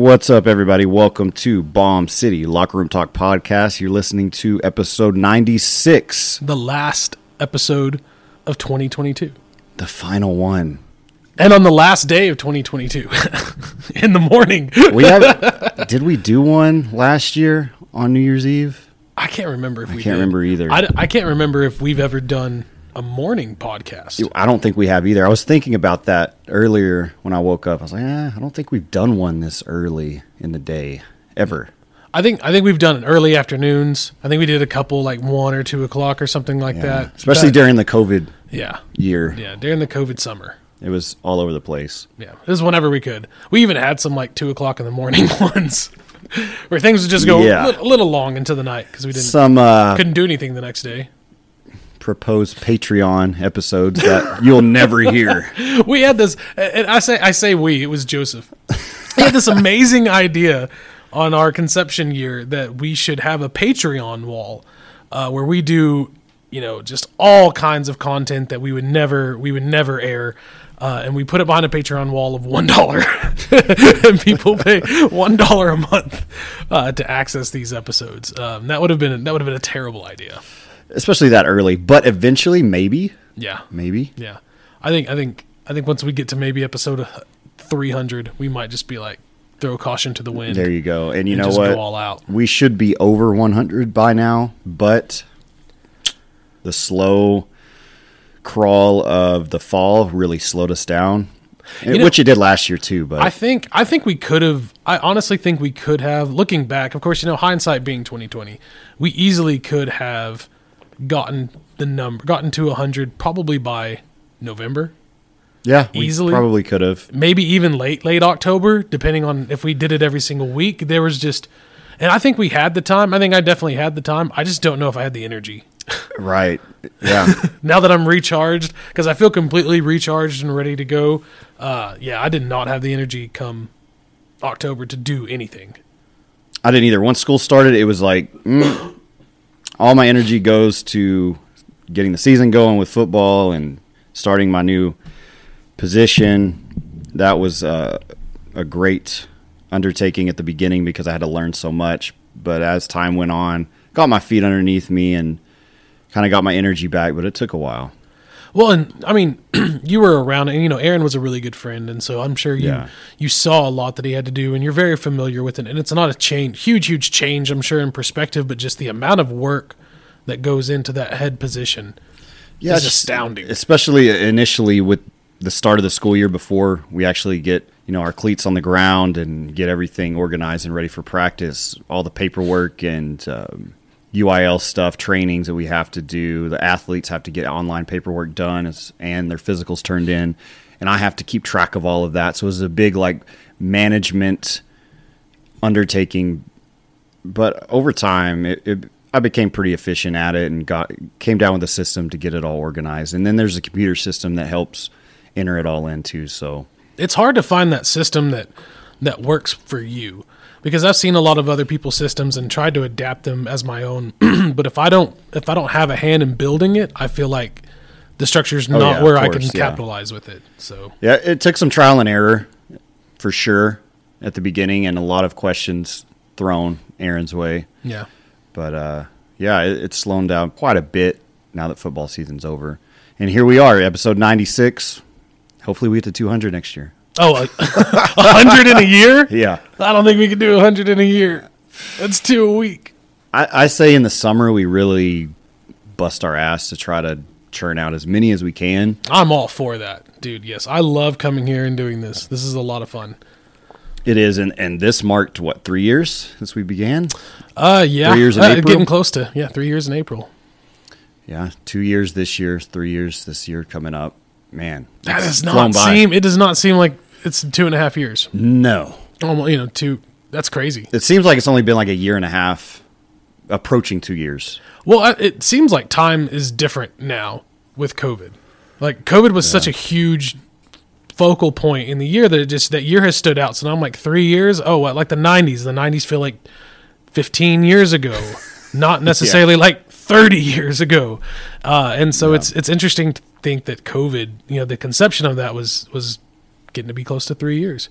What's up, everybody? Welcome to Bomb City Locker Room Talk Podcast. You're listening to episode 96, the last episode of 2022. the final one. And on the last day of 2022, in the morning, We have. did we do one last year on New Year's Eve? I can't remember if we can't did. remember either. I, I can't remember if we've ever done a morning podcast. I don't think we have either. I was thinking about that earlier when I woke up. I was like, eh, I don't think we've done one this early in the day ever. I think I think we've done it early afternoons. I think we did a couple like one or two o'clock or something like Yeah. that. Especially That- during the COVID yeah year. yeah during the COVID summer. It was all over the place. Yeah, this is whenever we could. We even had some like two o'clock in the morning ones where things would just go Yeah. a, little, a little long into the night because we didn't Some uh, couldn't do anything the next day. Proposed Patreon episodes that you'll never hear. we had this and i say i say we it was joseph he had this amazing idea on our conception year that we should have a patreon wall uh, where we do you know just all kinds of content that we would never we would never air uh, and we put it behind a Patreon wall of one dollar, and people pay one dollar a month uh, to access these episodes. Um, that would have been that would have been a terrible idea. Especially that early. But eventually, maybe. Yeah, Maybe. Yeah, I think I think I think once we get to maybe episode three hundred, we might just be like throw caution to the wind. There you go. And you and know just what? Go all out. We should be over 100 by now, but the slow crawl of the fall really slowed us down, You know- which it did last year too. But I think I think we could have. I honestly think we could have. Looking back, of course, you know, hindsight being twenty twenty, we easily could have gotten the number, gotten to hundred probably by November, yeah, we easily- probably could have. maybe even late late October, depending on if we did it every single week. There was just, and I think we had the time. I think I definitely had the time. I just don't know if I had the energy. Right. Yeah. now that I'm recharged, because I feel completely recharged and ready to go. Uh, yeah, I did not have the energy come October to do anything. I didn't either. Once school started, it was like mm, all my energy goes to getting the season going with football and starting my new position. That was uh, a great undertaking at the beginning because I had to learn so much. But as time went on, got my feet underneath me and kind of got my energy back. But it took a while. Well, and I mean, you were around, and you know, Aaron was a really good friend, and so I'm sure you Yeah. you saw a lot that he had to do, and you're very familiar with it. And it's not a change, huge, huge change, I'm sure, in perspective, but just the amount of work that goes into that head position. Yeah, is it's- astounding. Especially initially with the start of the school year before we actually get you know our cleats on the ground and get everything organized and ready for practice. All the paperwork and um, UIL stuff, trainings that we have to do. The athletes have to get online paperwork done as, and their physicals turned in, and I have to keep track of all of that. So it was a big like management undertaking but over time, it, it, I became pretty efficient at it and got came down with a system to get it all organized. And then there's a computer system that helps enter it all in too. So it's hard to find that system that that works for you because I've seen a lot of other people's systems and tried to adapt them as my own. but if I don't if I don't have a hand in building it, I feel like the structure's not Oh, yeah, of where I can yeah. capitalize with it. So yeah, it took some trial and error for sure at the beginning, and a lot of questions thrown Aaron's way. yeah. But uh, yeah, it, it's slowed down quite a bit now that football season's over. And here we are, episode 96. Hopefully, we get to 200 next year. Oh, a hundred in a year? Yeah. I don't think we can do a hundred in a year. That's two a week. I, I say in the summer we really bust our ass to try to churn out as many as we can. I'm all for that, dude. Yes, I love coming here and doing this. This is a lot of fun. It is, and, and this marked what three years since we began. Uh, yeah, Three years in uh, April? getting close to yeah, three years in April. Yeah, two years this year, three years this year coming up. Man, That does not by. seem. It does not seem like it's two and a half years. No, Almost, you know, two. That's crazy. it seems like it's only been like a year and a half, approaching two years. Well, it seems like time is different now with COVID. Like COVID was such a huge focal point in the year that it just that year has stood out. So now I'm like three years. Oh, what, like the '90s. The '90s feel like 15 years ago, not necessarily like 30 years ago. Uh, and so it's it's interesting to think that COVID, you know, the conception of that was was getting to be close to three years.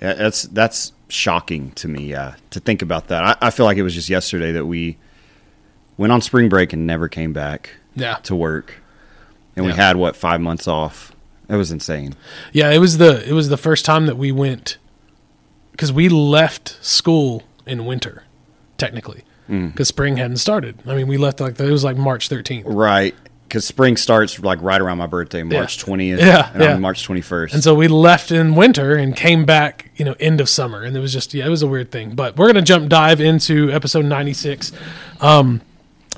Yeah, that's that's shocking to me. Yeah, to think about that. I, I feel like it was just yesterday that we went on spring break and never came back Yeah. to work, and we had what five months off. It was insane. Yeah, it was the it was the first time that we went because we left school in winter, technically, Mm. because spring hadn't started. I mean, we left like it was like March thirteenth, Right, because spring starts like right around my birthday, March twentieth. Yeah, and yeah. I'm March twenty first. and so we left in winter and came back, you know, end of summer, and it was just yeah, it was a weird thing. But we're gonna jump dive into episode ninety six. Um,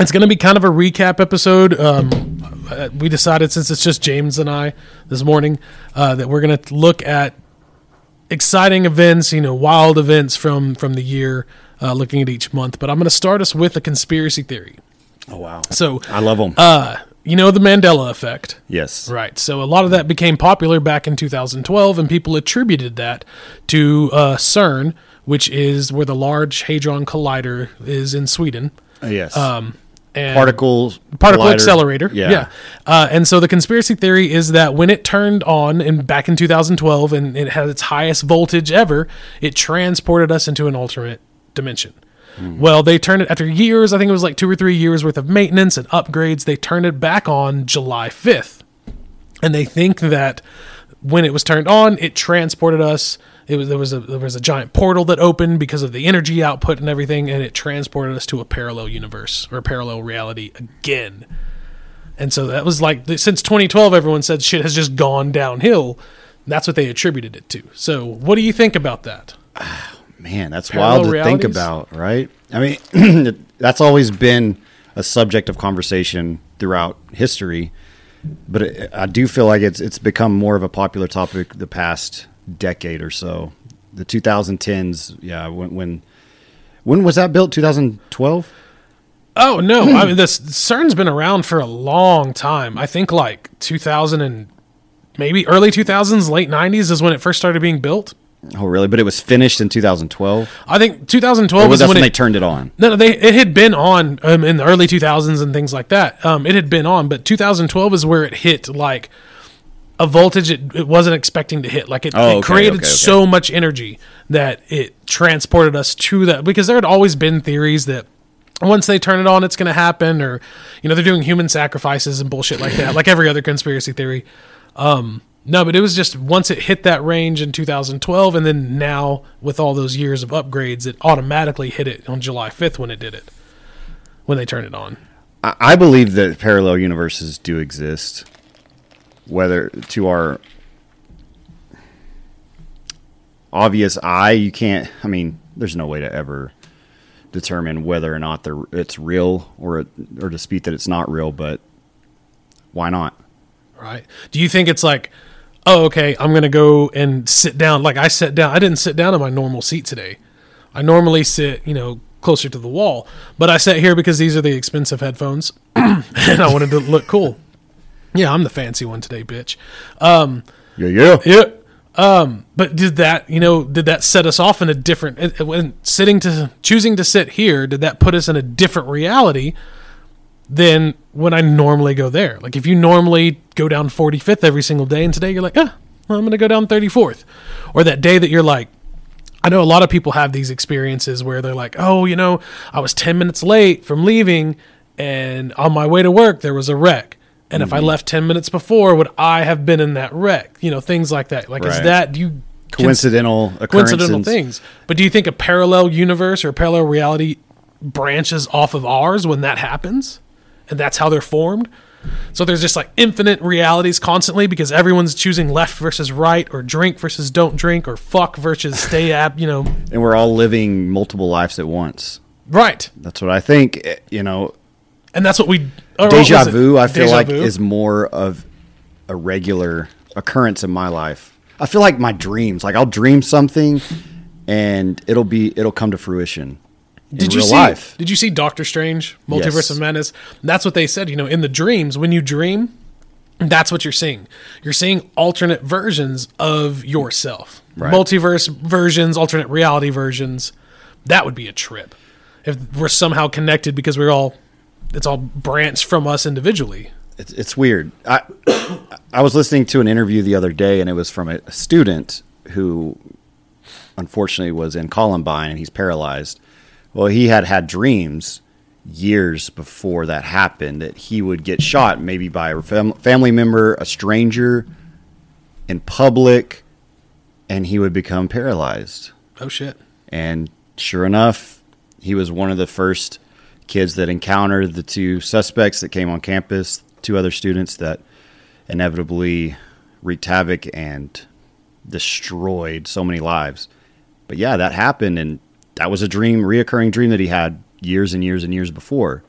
it's going to be kind of a recap episode. Um, uh, we decided since it's just James and I this morning uh, that we're going to look at exciting events, you know, wild events from from the year, uh, looking at each month. But I'm going to start us with a conspiracy theory. oh wow, So, I love them. uh, you know, the Mandela effect. yes, Right. So a lot of that became popular back in 2012, and people attributed that to uh, CERN, which is where the Large Hadron Collider is in Sweden. Uh, yes. Um, and particle particle collider. accelerator. Yeah. Yeah. Uh, and so the conspiracy theory is that when it turned on in back in 2012 and it had its highest voltage ever, it transported us into an alternate dimension. Mm-hmm. Well, they turned it after years. I think it was like two or three years worth of maintenance and upgrades. They turned it back on July 5th, and they think that when it was turned on, it transported us. It was there was a there was a giant portal that opened because of the energy output and everything, and it transported us to a parallel universe or a parallel reality again. And so that was like since 2012, everyone said shit has just gone downhill. That's what they attributed it to. So, what do you think about that? Man, that's Parallel wild to think about, right? I mean, that's always been a subject of conversation throughout history, but it, I do feel like it's it's become more of a popular topic the past decade or so. The 2010s, yeah, when when when was that built? 2012. Oh no, I mean this CERN's been around for a long time. I think like 2000 and maybe early 2000s, late 90s is when it first started being built. Oh, really? But it was finished in 2012. I think 2012 Or was when, when they turned it on? No, no, they it had been on um, in the early 2000s and things like that. Um, it had been on, but 2012 is where it hit like a voltage it, it wasn't expecting to hit. Like it, Oh, it created okay, okay. so much energy that it transported us to that. Because there had always been theories that once they turn it on, it's going to happen, or you know they're doing human sacrifices and bullshit like that, like every other conspiracy theory. Um, no, but it was just once it hit that range in 2012, and then now with all those years of upgrades, it automatically hit it on July 5th when it did it, when they turned it on. I, I believe that parallel universes do exist, whether to our obvious eye, you can't. I mean, there's no way to ever determine whether or not it's real or or dispute that it's not real. But why not? Right? Do you think it's like, oh, okay, I'm gonna go and sit down? Like I sat down, I didn't sit down in my normal seat today. I normally sit, you know, closer to the wall, but I sat here because these are the expensive headphones, and I wanted to look cool. Yeah, I'm the fancy one today, bitch. Um, Yeah, yeah. Yeah. Um, but did that, you know, did that set us off in a different, when sitting to, choosing to sit here, did that put us in a different reality than when I normally go there? Like if you normally go down 45th every single day and today you're like, ah, well, I'm going to go down 34th. Or that day that you're like, I know a lot of people have these experiences where they're like, oh, you know, I was 10 minutes late from leaving and on my way to work there was a wreck. And if I left 10 minutes before, would I have been in that wreck? You know, things like that. Like, is that, do you Coincidental occurrences. coincidental things? But do you think a parallel universe or a parallel reality branches off of ours when that happens? And that's how they're formed? So there's just like infinite realities constantly because everyone's choosing left versus right or drink versus don't drink or fuck versus stay at, you know, and we're all living multiple lives at once. right. That's what I think. eh, You know, And that's what we what deja vu i feel Deja like vu? is more of a regular occurrence in my life i feel like my dreams like i'll dream something and it'll be it'll come to fruition Did you see? life Did you see Doctor Strange, Multiverse Yes. of Madness? That's what they said. You know, in the dreams, when you dream, that's what you're seeing. You're seeing alternate versions of yourself, Right. multiverse versions, alternate reality versions. That would be a trip if we're somehow connected because we're all. It's all branched from us individually. it's, it's weird i i was listening to an interview the other day and it was from a student who unfortunately was in Columbine and he's paralyzed. Well, he had had dreams years before that happened that he would get shot maybe by a fam- family member, a stranger in public and he would become paralyzed. Oh shit. And sure enough, he was one of the first kids that encountered the two suspects that came on campus, two other students that inevitably wreaked havoc and destroyed so many lives. But yeah, that happened, and that was a dream, reoccurring dream that he had years and years and years before.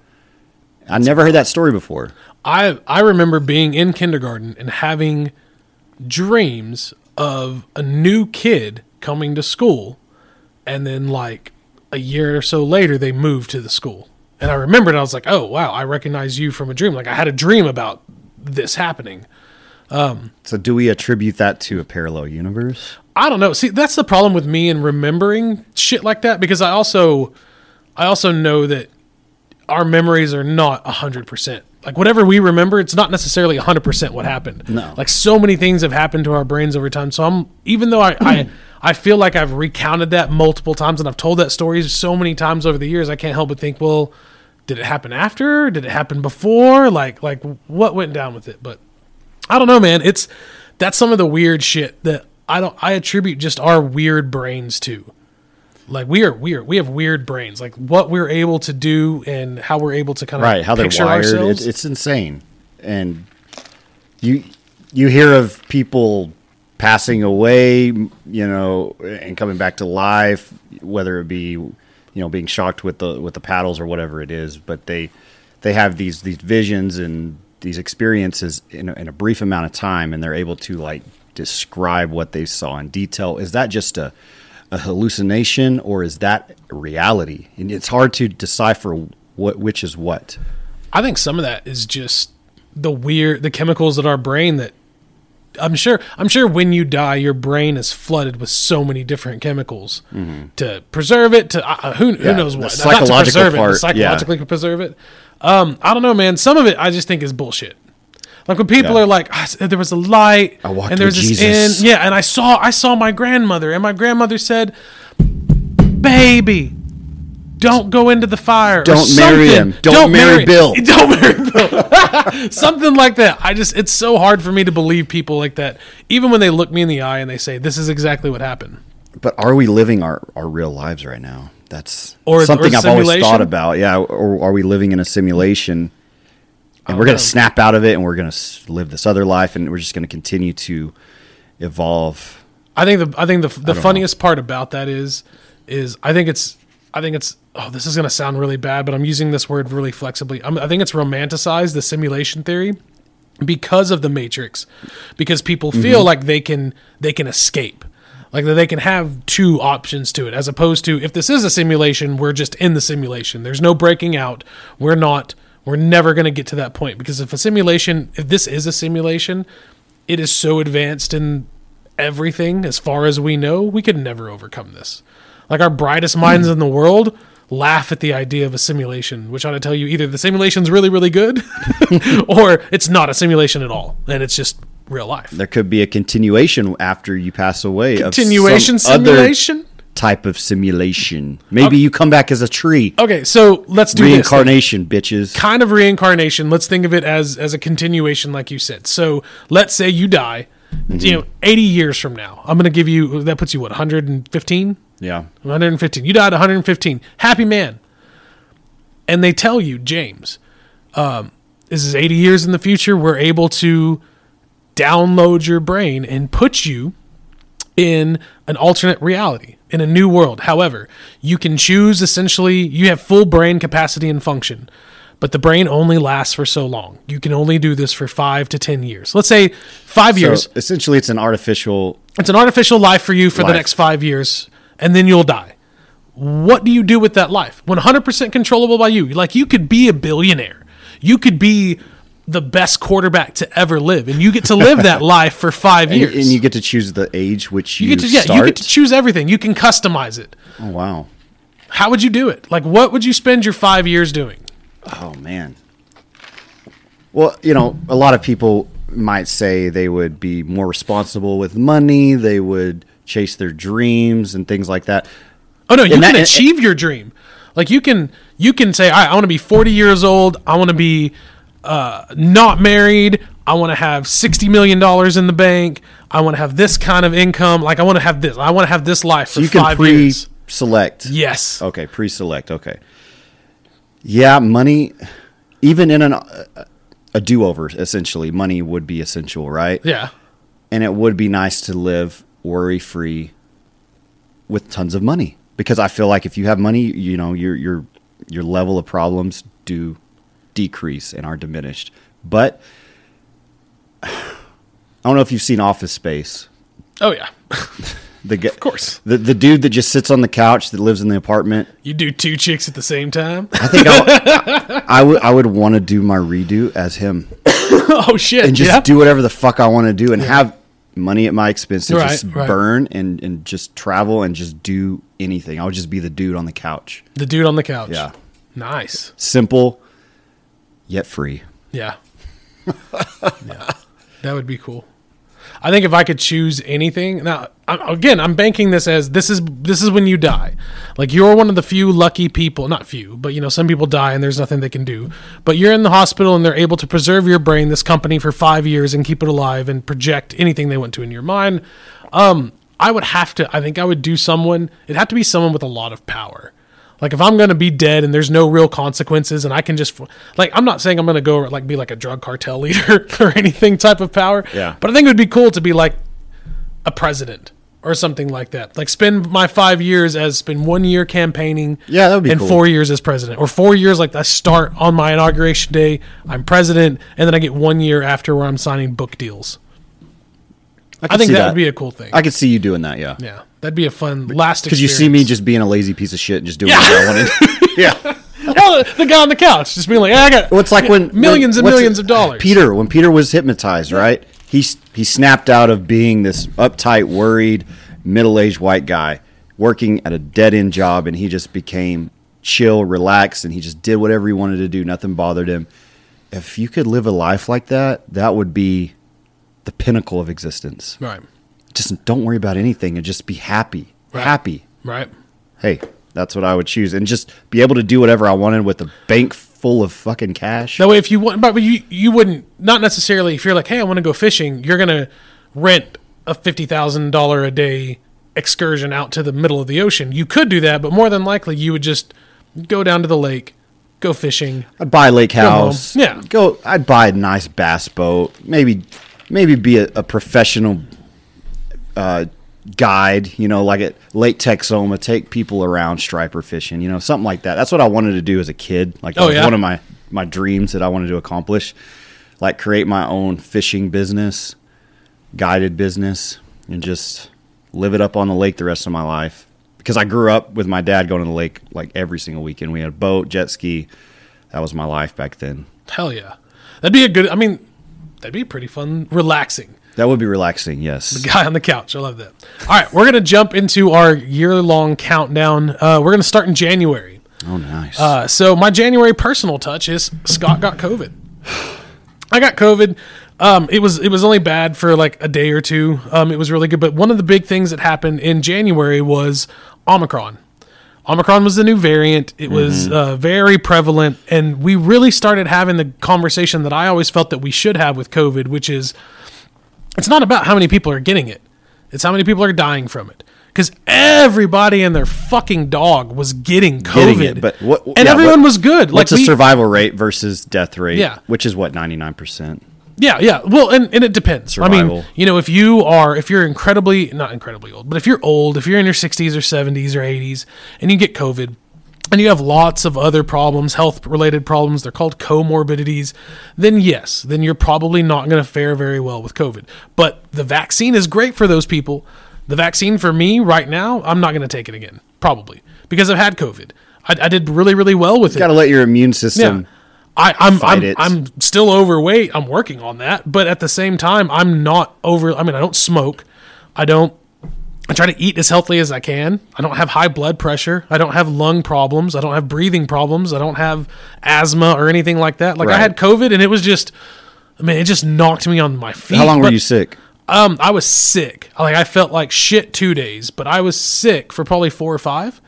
I never heard that story before. I I remember being in kindergarten and having dreams of a new kid coming to school and then like a year or so later they moved to the school. And I remembered I was like, "Oh, wow, I recognize you from a dream." Like I had a dream about this happening. Um, so, do we attribute that to a parallel universe? I don't know. See, that's the problem with me and remembering shit like that because I also I also know that our memories are not 100%. Like whatever we remember, it's not necessarily 100% what happened. No. Like so many things have happened to our brains over time. So I'm even though I I, I feel like I've recounted that multiple times and I've told that story so many times over the years, I can't help but think, well, did it happen after? Did it happen before? Like like what went down with it? But I don't know, man. It's that's some of the weird shit that I don't I attribute just our weird brains to. Like we are weird. We have weird brains. Like what we're able to do and how we're able to kind of right how they're wired it's, it's insane and you you hear of people passing away you know and coming back to life whether it be you know being shocked with the with the paddles or whatever it is but they they have these these visions and these experiences in a, in a brief amount of time and they're able to like describe what they saw in detail. Is that just a a hallucination or is that reality? And it's hard to decipher what which is what. I think some of that is just the weird the chemicals in our brain that I'm sure I'm sure when you die your brain is flooded with so many different chemicals to preserve it to uh, who, who Mm-hmm. Yeah, knows what? Psychological not to preserve part, it psychologically preserve it. Um I don't know man. Some of it I just think is bullshit like when people Yeah. are like "Ah, there was a light I walked and there was this Jesus." end yeah and I saw I saw my grandmother and my grandmother said baby don't go into the fire. Don't marry him. Don't marry Bill. Don't marry Bill. something like that. I just it's so hard for me to believe people like that, even when they look me in the eye and they say this is exactly what happened. But are we living our, our real lives right now? That's Or- something or I've always thought about. Yeah, or are we living in a simulation? And we're going know. Oh. to snap out of it, and we're going to live this other life, and we're just going to continue to evolve. I think the I think the the funniest part about that is is I think it's I think it's oh this is gonna sound really bad, but I'm using this word really flexibly. I'm, I think it's romanticized the simulation theory because of the Matrix, because people mm-hmm. feel like they can they can escape. Like that they can have two options to it, as opposed to if this is a simulation, we're just in the simulation. There's no breaking out. We're not. We're never going to get to that point because if a simulation, if this is a simulation, it is so advanced in everything as far as we know, we could never overcome this. Like our brightest minds in the world laugh at the idea of a simulation, which ought to tell you either the simulation's really, really good or it's not a simulation at all and it's just real life. There could be a continuation after you pass away. Continuation of some other simulation? Type of simulation. Maybe you come back as a tree. Okay, so let's do this. Reincarnation, bitches. kind of reincarnation. Let's think of it as as a continuation, like you said. So let's say you die, you know, eighty years from now. I'm going to give you that puts you what 115, Yeah. 115. You died 115. Happy man. And they tell you, James, um, this is 80 years in the future. We're able to download your brain and put you in an alternate reality, in a new world. However, you can choose essentially, you have full brain capacity and function, but the brain only lasts for so long. You can only do this for five to 10 years. Let's say five years. Essentially, it's an artificial. It's an artificial life for you for the next five years, and then you'll die. What do you do with that life? 100% controllable by you. Like, you could be a billionaire. You could be the best quarterback to ever live, and you get to live that life for five And, years. and you get to choose the age which you, You get to, yeah, start. you get to choose everything. You can customize it. oh wow. How would you do it? Like, what would you spend your five years doing? Oh man. Well, you know, a lot of people might say they would be more responsible with money. They would chase their dreams and things like that. Oh no, you And can that- and- achieve your dream. Like you can you can say, I, I want to be 40 years old. I want to be uh, not married. I want to have 60 million dollars in the bank. I want to have this kind of income. Like I want to have this. I want to have this life for You can five years. pre-select. Yes. Okay, pre-select. Okay. Yeah, money. Even in an a, a do-over, essentially, money would be essential, right? Yeah. and it would be nice to live worry free with tons of money because I feel like if you have money, you know, your your your level of problems do decrease and are diminished. But I don't know if you've seen Office Space. Oh yeah. The of course. the the dude that just sits on the couch that lives in the apartment. You do two chicks at the same time. I think I, I would I would want to do my redo as him oh shit. and just yeah. do whatever the fuck I want to do and have money at my expense to Right, just right. burn and, and just travel and just do anything. I would just be the dude on the couch. the dude on the couch. Yeah. Nice. Simple, yet free. Yeah. yeah. That would be cool. I think if I could choose anything, now again, I'm banking this as this is this is when you die. Like you're one of the few lucky people, not few, but you know some people die and there's nothing they can do. But you're in the hospital and they're able to preserve your brain, this company for 5 years and keep it alive and project anything they want to in your mind. Um I would have to I think I would do someone it'd have to be someone with a lot of power. Like if I'm gonna be dead and there's no real consequences and I can just like I'm not saying I'm gonna go like be like a drug cartel leader or anything type of power. Yeah. But I think it would be cool to be like a president or something like that. Like spend my five years as spend one year campaigning. Yeah, that would be and cool. four years as president, or four years like I start on my inauguration day. I'm president, and then I get one year after where I'm signing book deals. I could think that, would be a cool thing. I could see you doing that, yeah. yeah, that'd be a fun last. Because you see me just being a lazy piece of shit and just doing Yeah. what I wanted. yeah. well, the, the guy on the couch just being like, "I got Well, it's like when millions when- and millions of dollars." Peter, when Peter was hypnotized, right? He he snapped out of being this uptight, worried, middle-aged white guy working at a dead-end job, and he just became chill, relaxed, and he just did whatever he wanted to do. Nothing bothered him. If you could live a life like that, that would be the pinnacle of existence. right, Just don't worry about anything and just be happy. Right. Happy. right, Hey, that's what I would choose, and just be able to do whatever I wanted with a bank full of fucking cash. that way, if you want, but you you wouldn't not necessarily if you're like, "Hey, I want to go fishing," you're gonna rent a fifty thousand dollar a day excursion out to the middle of the ocean. You could do that, but more than likely, you would just go down to the lake, go fishing. I'd buy a lake house. Yeah. Go. I'd buy a nice bass boat. Maybe, maybe be a, a professional uh, guide. You know, like at Lake Texoma, take people around striper fishing. You know, something like that. That's what I wanted to do as a kid. Like, Oh, yeah? one of my my dreams that I wanted to accomplish. Like, create my own fishing business, guided business, and just live it up on the lake the rest of my life. Because I grew up with my dad going to the lake like every single weekend. We had a boat, jet ski. That was my life back then. Hell yeah, that'd be a good. I mean, that'd be pretty fun, relaxing. That would be relaxing, yes. The guy on the couch. I love that. All right, we're gonna jump into our year-long countdown. Uh, we're gonna start in January. Oh, nice. Uh, so my January personal touch is Scott got COVID. I got COVID. Um, it was it was only bad for like a day or two. Um, it was really good, but one of the big things that happened in January was Omicron. Omicron was the new variant. It was uh, very prevalent, and we really started having the conversation that I always felt that we should have with COVID, which is it's not about how many people are getting it; it's how many people are dying from it. Because everybody and their fucking dog was getting COVID, Getting it, but what- and yeah, everyone what- was good. What's like the survival rate versus death rate? Yeah. Which is what, 99%? Yeah, yeah. Well, and, and it depends. I mean, you know, if you are, if you're incredibly, not incredibly old, but if you're old, if you're in your 60s or 70s or 80s and you get COVID and you have lots of other problems, health related problems, they're called comorbidities, then yes, then you're probably not going to fare very well with COVID. But the vaccine is great for those people. The vaccine for me right now, I'm not going to take it again, probably, because I've had COVID. I, I did really, really well with it. Got to let your immune system. Yeah. I, I'm I'm, it. I'm still overweight. I'm working on that, but at the same time, I'm not over. I mean, I don't smoke. I don't. I try to eat as healthily as I can. I don't have high blood pressure. I don't have lung problems. I don't have breathing problems. I don't have asthma or anything like that. Like I had COVID, and it was just. I mean, it just knocked me on my feet. How long were you sick? Um, I was sick. Like I felt like shit two days, but I was sick for probably four or five.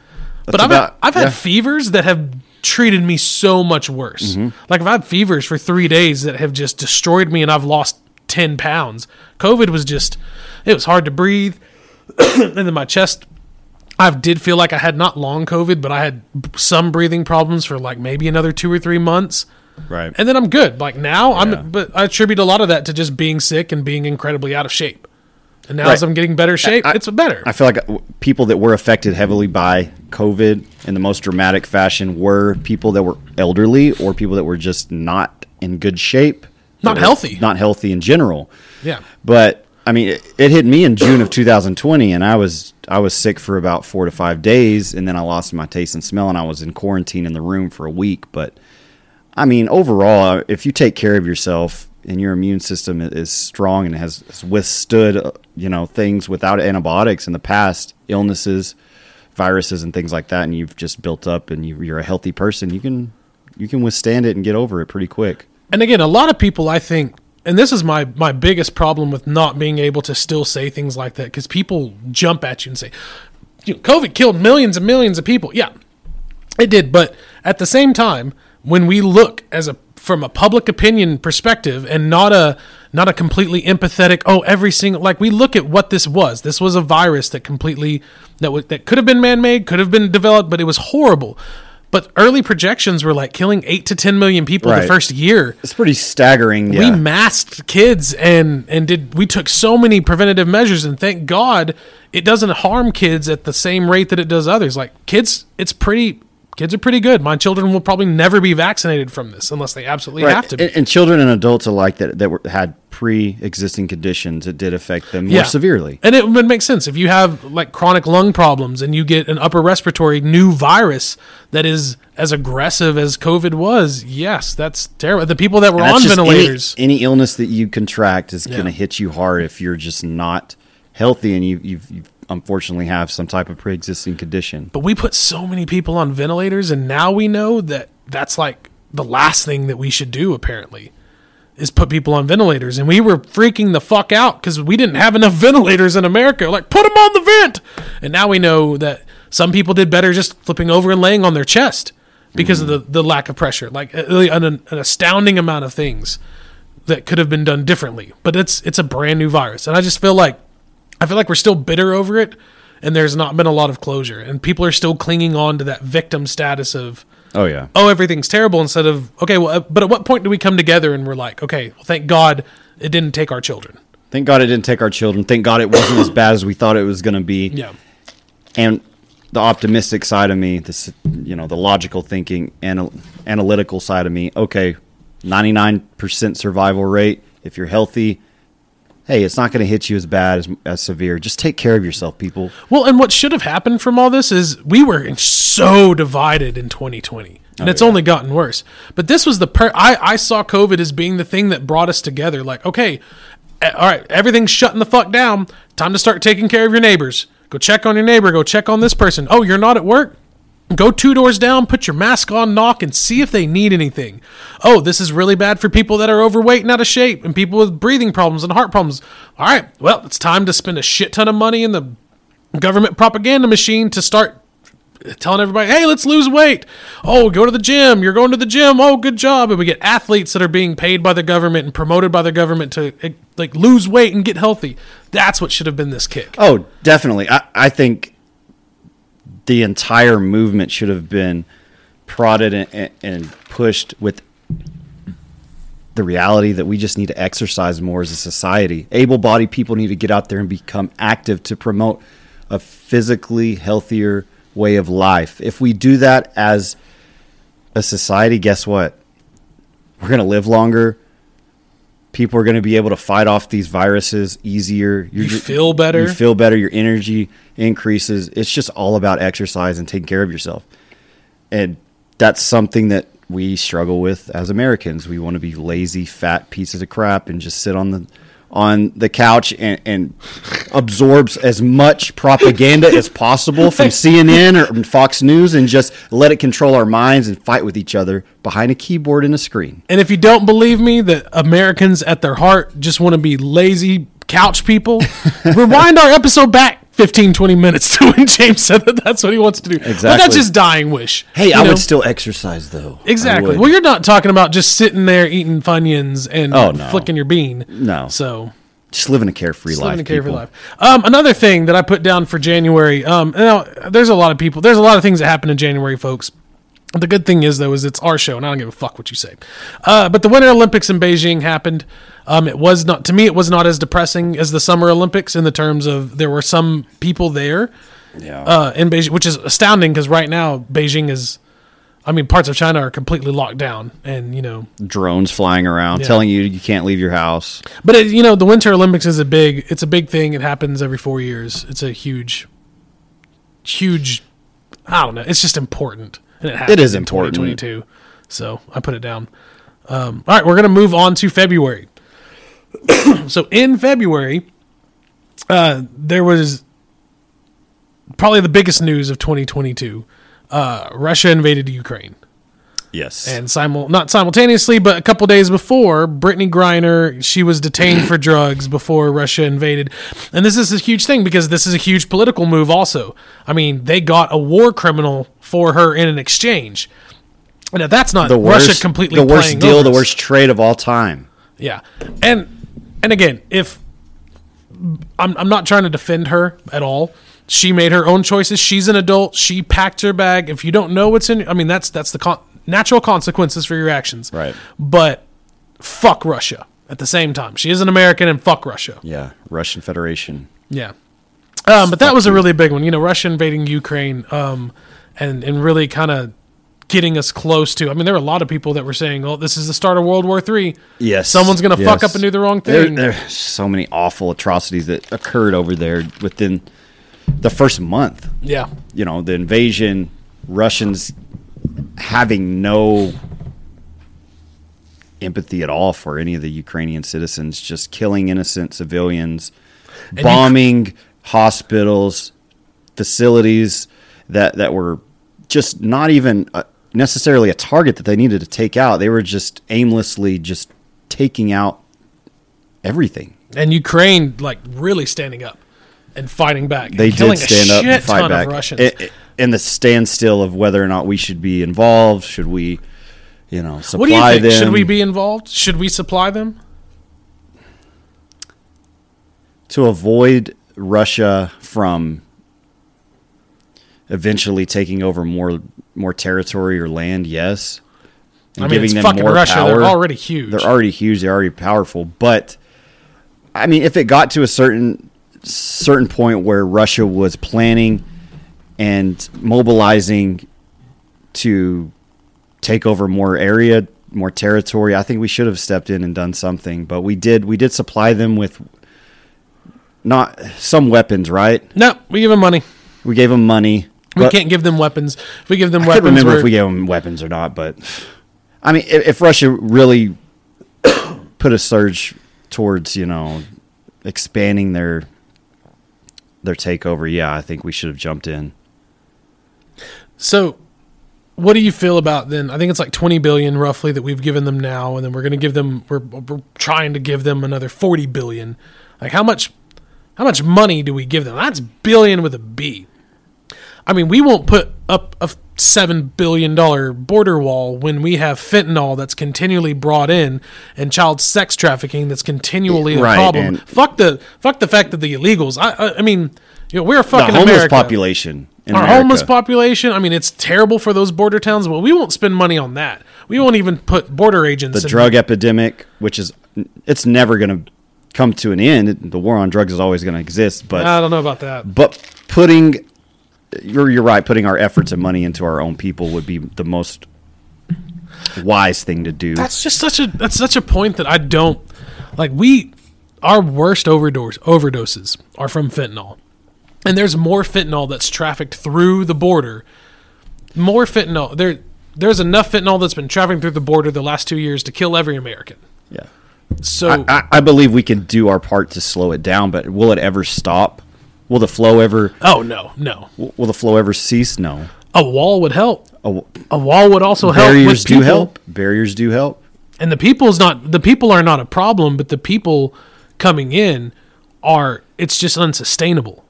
but I've about- had, I've had fevers that have treated me so much worse. Mm-hmm. Like I've had fevers for three days that have just destroyed me, and I've lost ten pounds. COVID was just it was hard to breathe, and then my chest. I did feel like I had not long COVID, but I had some breathing problems for like maybe another two or three months Right. and then I'm good. Like now, Yeah. I'm. But I attribute a lot of that to just being sick and being incredibly out of shape. And now Right. as I'm getting better shape, I- it's better. I feel like uh, people that were affected heavily by COVID in the most dramatic fashion were people that were elderly or people that were just not in good shape, Not healthy. not healthy in general. yeah. But I mean, it, it hit me in June of 2020, and I was I was sick for about four to five days, and then I lost my taste and smell, and I was in quarantine in the room for a week. But I mean, overall, if you take care of yourself and your immune system is strong and has, has withstood, uh, you know, things without antibiotics in the past, illnesses, viruses, and things like that, and you've just built up, and you, you're a healthy person, you can you can withstand it and get over it pretty quick. And again, a lot of people, I think, and this is my my biggest problem with not being able to still say things like that because people jump at you and say, you know, "COVID killed millions and millions of people." Yeah, it did, but at the same time, when we look as a from a public opinion perspective and not a not a completely empathetic oh every single like we look at what this was this was a virus that completely that w- that could have been man-made could have been developed but it was horrible but early projections were like killing 8 to 10 million people the first year It's pretty staggering. we Yeah. masked kids and and did we took so many preventative measures and thank god it doesn't harm kids at the same rate that it does others like kids it's pretty kids are pretty good my children will probably never be vaccinated from this unless they absolutely Right. have to be And, and children and adults alike that that were, had pre-existing conditions, it did affect them more severely. And it would make sense if you have like chronic lung problems and you get an upper respiratory new virus that is as aggressive as COVID was. Yes, that's terrible. The people that were on just any- ventilators. Any, illness that you contract is going to hit you hard if you're just not healthy and you you've, you unfortunately have some type of pre-existing condition. But we put so many people on ventilators, and now we know that that's like the last thing that we should do, apparently, is put people on ventilators. And we were freaking the fuck out because we didn't have enough ventilators in America. Like, put them on the vent. And now we know that some people did better just flipping over and laying on their chest because of mm-hmm. the, the lack of pressure. Like, an, an astounding amount of things that could have been done differently. But it's it's a brand new virus, and I just feel like I feel like we're still bitter over it, and there's not been a lot of closure, and people are still clinging on to that victim status of Oh yeah. oh everything's terrible instead of okay well uh, but at what point do we come together and we're like okay well thank God it didn't take our children Thank God it didn't take our children. Thank God it wasn't as bad as we thought it was going to be. yeah and the optimistic side of me, this you know, the logical thinking and analytical side of me. Okay, ninety nine percent survival rate. If you're healthy, hey, it's not going to hit you as bad as as severe. Just take care of yourself, people. well and what should have happened from all this is we were so divided in 2020 and Oh, it's yeah. only gotten worse. But this was the per I, I saw covid as being the thing that brought us together. Like okay eh, all right everything's shutting the fuck down. Time to start taking care of your neighbors. Go check on your neighbor. Go check on this person. Oh you're not at work Go two doors down, put your mask on, knock, and see if they need anything. Oh, this is really bad for people that are overweight and out of shape, and people with breathing problems and heart problems. All right, well, it's time to spend a shit ton of money in the government propaganda machine to start telling everybody, hey, let's lose weight. Oh, go to the gym. You're going to the gym. Oh, good job. And we get athletes that are being paid by the government and promoted by the government to eh, like lose weight and get healthy. That's what should have been this kick. Oh, definitely. I, I think the entire movement should have been prodded and, and- pushed with the reality that we just need to exercise more as a society. Able bodied people need to get out there and become active to promote a physically healthier way of life. If we do that as a society, guess what? We're going to live longer. People are going to be able to fight off these viruses easier. You're You feel better. You feel better. Your energy increases. It's just all about exercise and taking care of yourself. And that's something that we struggle with as Americans. We want to be lazy, fat pieces of crap and just sit on the on the couch and, and absorbs as much propaganda as possible from CNN or Fox News and just let it control our minds and fight with each other behind a keyboard and a screen. And if you don't believe me that Americans at their heart just want to be lazy, couch people, rewind our episode back 15, 20 minutes to when James said that that's what he wants to do. But Exactly. that's his dying wish. Hey, I know? would still exercise though. Exactly. Well, you're not talking about just sitting there eating Funyuns and Oh, no. flicking your bean. No. So just living a carefree Just life. living a carefree people. life. Um, another thing that I put down for January. Um, now, there's a lot of people. There's a lot of things that happen in January, folks. The good thing is though is it's our show, and I don't give a fuck what you say. Uh, but the Winter Olympics in Beijing happened. Um, it was not to me. It was not as depressing as the Summer Olympics in the terms of there were some people there Yeah. uh, in Beijing, which is astounding because right now Beijing is. I mean, parts of China are completely locked down, and you know Drones flying around Yeah. telling you you can't leave your house. But it, you know, the Winter Olympics is a big. It's a big thing. It happens every four years. It's a huge, huge. I don't know. It's just important, and it, happens is important. 2022. So I put it down. Um, all right, we're gonna move on to February. so in February, uh, there was probably the biggest news of 2022. Uh, Russia invaded Ukraine. Yes. And simul not simultaneously, but a couple days before, Brittney Griner, she was detained for drugs before Russia invaded. And this is a huge thing because this is a huge political move also. I mean, they got a war criminal for her in an exchange. And that's not the worst, Russia completely the worst deal, the worst trade of all time. Yeah, and and again, if I'm I'm not trying to defend her at all. She made her own choices. She's an adult. She packed her bag. If you don't know what's in, I mean, that's that's the con- natural consequences for your actions. Right. But fuck Russia at the same time. She is an American, and fuck Russia. Yeah. Russian Federation. Yeah. Um, but that was a really big one. You know, Russia invading Ukraine, um, and and really kind of getting us close to. I mean, there were a lot of people that were saying, "Oh, this is the start of World War Three. Yes. Someone's gonna fuck up and do the wrong thing." There, thing." there's so many awful atrocities that occurred over there within the first month. Yeah. You know, the invasion, Russians having no empathy at all for any of the Ukrainian citizens, just killing innocent civilians, you- bombing hospitals, facilities that that were just not even uh, necessarily a target that they needed to take out. They were just aimlessly just taking out everything. and Ukraine like really standing up and fighting back. They did stand up and fight back. Russians. It- it- and the standstill of whether or not we should be involved, should we, you know, supply what do you think? them? Should we be involved? Should we supply them? to avoid Russia from eventually taking over more more territory or land? Yes, and I mean, it's fucking Russia. They're already huge. They're already huge. They're already powerful. But I mean, if it got to a certain certain point where Russia was planning and mobilizing to take over more area, more territory, I think we should have stepped in and done something. But we did. We did supply them with not some weapons, right? no, we gave them money. We gave them money. We but- can't give them weapons. If we give them I weapons, can't remember we're- if we gave them weapons or not, but I mean, if, if Russia really put a surge towards you know expanding their their takeover, yeah, I think we should have jumped in. So, what do you feel about then? I think it's like twenty billion roughly that we've given them now, and then we're going to give them. We're, we're trying to give them another forty billion. Like how much? How much money do we give them? That's billion with a B. I mean, we won't put up a seven billion dollar border wall when we have fentanyl that's continually brought in and child sex trafficking that's continually a Right, problem. fuck the fuck the fact that the illegals. I I, I mean, you know, we're The fucking homeless America population in our America. homeless population. I mean, it's terrible for those border towns, but we won't spend money on that. We won't even put border agents. the drug epidemic, which is it's never going to come to an end. The war on drugs is always going to exist, but I don't know about that. but putting you're you're right. Putting our efforts and money into our own people would be the most wise thing to do. That's just such a that's such a point that I don't like. We our worst overdose overdoses are from fentanyl, and there's more fentanyl that's trafficked through the border. More fentanyl there. There's enough fentanyl that's been trafficking through the border the last two years to kill every American. yeah. So I, I believe we can do our part to slow it down, but will it ever stop? Will the flow ever oh no no will the flow ever cease? No. a wall would help. A, A wall would also help. barriers do help. Barriers do help. and the people's not the people are not a problem but the people coming in are it's just unsustainable.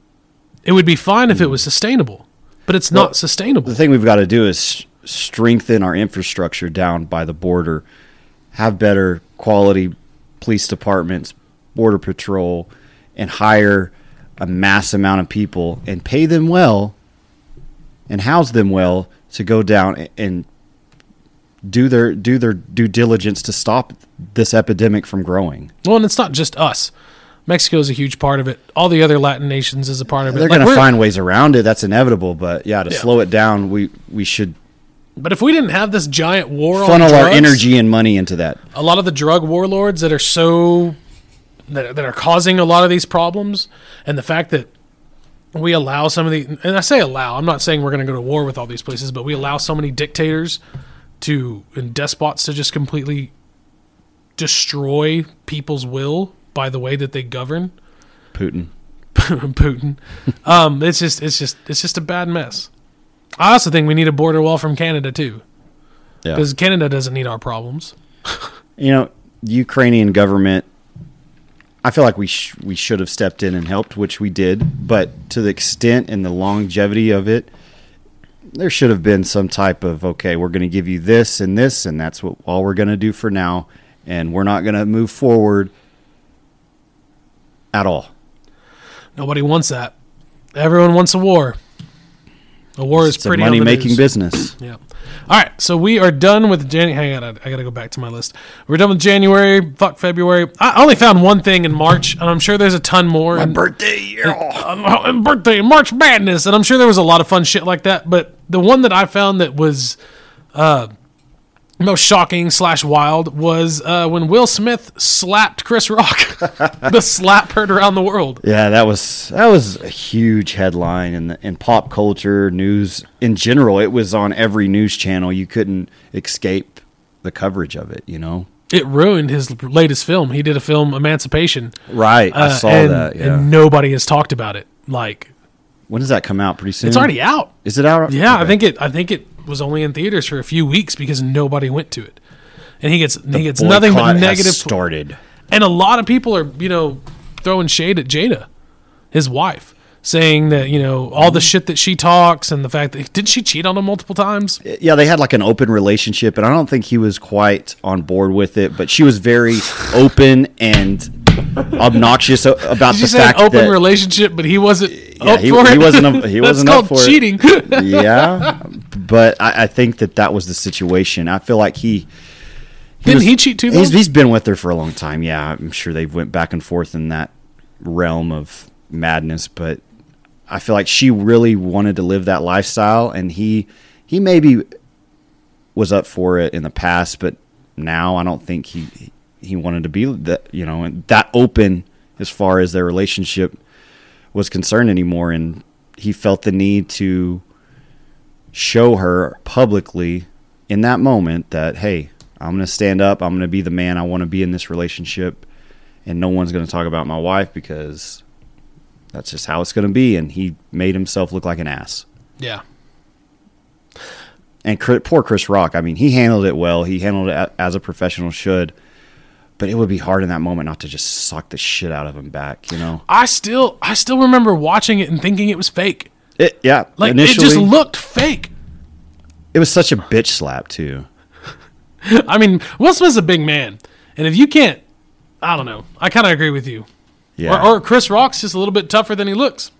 It would be fine if it was hmm. sustainable, but it's Well, not sustainable. The thing we've got to do is strengthen our infrastructure down by the border, have better quality police departments, border patrol, and hire a mass amount of people and pay them well and house them well to go down and do their do their due diligence to stop this epidemic from growing. Well, and it's not just us. Mexico is a huge part of it. All the other Latin nations is a part of it. They're Like, going to find ways around it. That's inevitable. But yeah, to Yeah. slow it down, we we should But if we didn't have this giant war on funnel our energy and money into that. a lot of the drug warlords that are so that, that are causing a lot of these problems, and the fact that we allow some of the and I say allow, I'm not saying we're going to go to war with all these places, but we allow so many dictators to and despots to just completely destroy people's will by the way that they govern. Putin. Putin. Um, it's just it's just it's just a bad mess. I also think we need a border wall from Canada too, Yeah. because Canada doesn't need our problems. You know, the Ukrainian government. I feel like we sh- we should have stepped in and helped, which we did. But to the extent and the longevity of it, there should have been some type of okay, we're going to give you this and this, and that's what all we're going to do for now, and we're not going to move forward at all. Nobody wants that. Everyone wants a war. A war is It's a pretty on money making business. Yeah. All right, so we are done with January. Hang on, I gotta go back to my list. We're done with January. Fuck February. I only found one thing in March, and I'm sure there's a ton more. and, birthday, yeah. uh, and birthday, March Madness, and I'm sure there was a lot of fun shit like that. But the one that I found that was uh, most shocking slash wild was uh, when Will Smith slapped Chris Rock. the slap heard around the world. Yeah, that was that was a huge headline in the, in pop culture news in general. It was on every news channel. You couldn't escape the coverage of it. You know, It ruined his latest film. He did a film, Emancipation. right? I Uh, saw and, that. Yeah. and nobody has talked about it. Like when does that come out? Pretty soon. it's already out. Is it out? Yeah, I think it. I think it was only in theaters for a few weeks because nobody went to it, and he gets he gets nothing but negative. started. And a lot of people are you know throwing shade at Jada, his wife, saying that you know all the mm-hmm. shit that she talks and the fact that did she cheat on him multiple times? Yeah, they had like an open relationship, and I don't think he was quite on board with it. But she was very open and obnoxious about the you say an fact open that relationship, but he wasn't Yeah, up he- for he it? wasn't up- he That's wasn't up called for it. cheating. yeah, but I, I think that that was the situation. I feel like he, Didn't was- he cheat too? He's, he's been with her for a long time. Yeah, I'm sure they went back and forth in that realm of madness. But I feel like she really wanted to live that lifestyle, and he he maybe was up for it in the past, but now I don't think he he wanted to be that you know and that open as far as their relationship was concerned anymore, and he felt the need to show her publicly in that moment that hey i'm going to stand up i'm going to be the man i want to be in this relationship and no one's going to talk about my wife because that's just how it's going to be and he made himself look like an ass yeah. and poor chris rock i mean he handled it well he handled it as a professional should but it would be hard in that moment not to just suck the shit out of him back you know I still I still remember watching it and thinking it was fake. It, yeah Like initially it just looked fake. it was such a bitch slap too I mean, Will Smith's a big man, and if you can't, I don't know. I kind of agree with you. yeah Or, or Chris Rock's just a little bit tougher than he looks.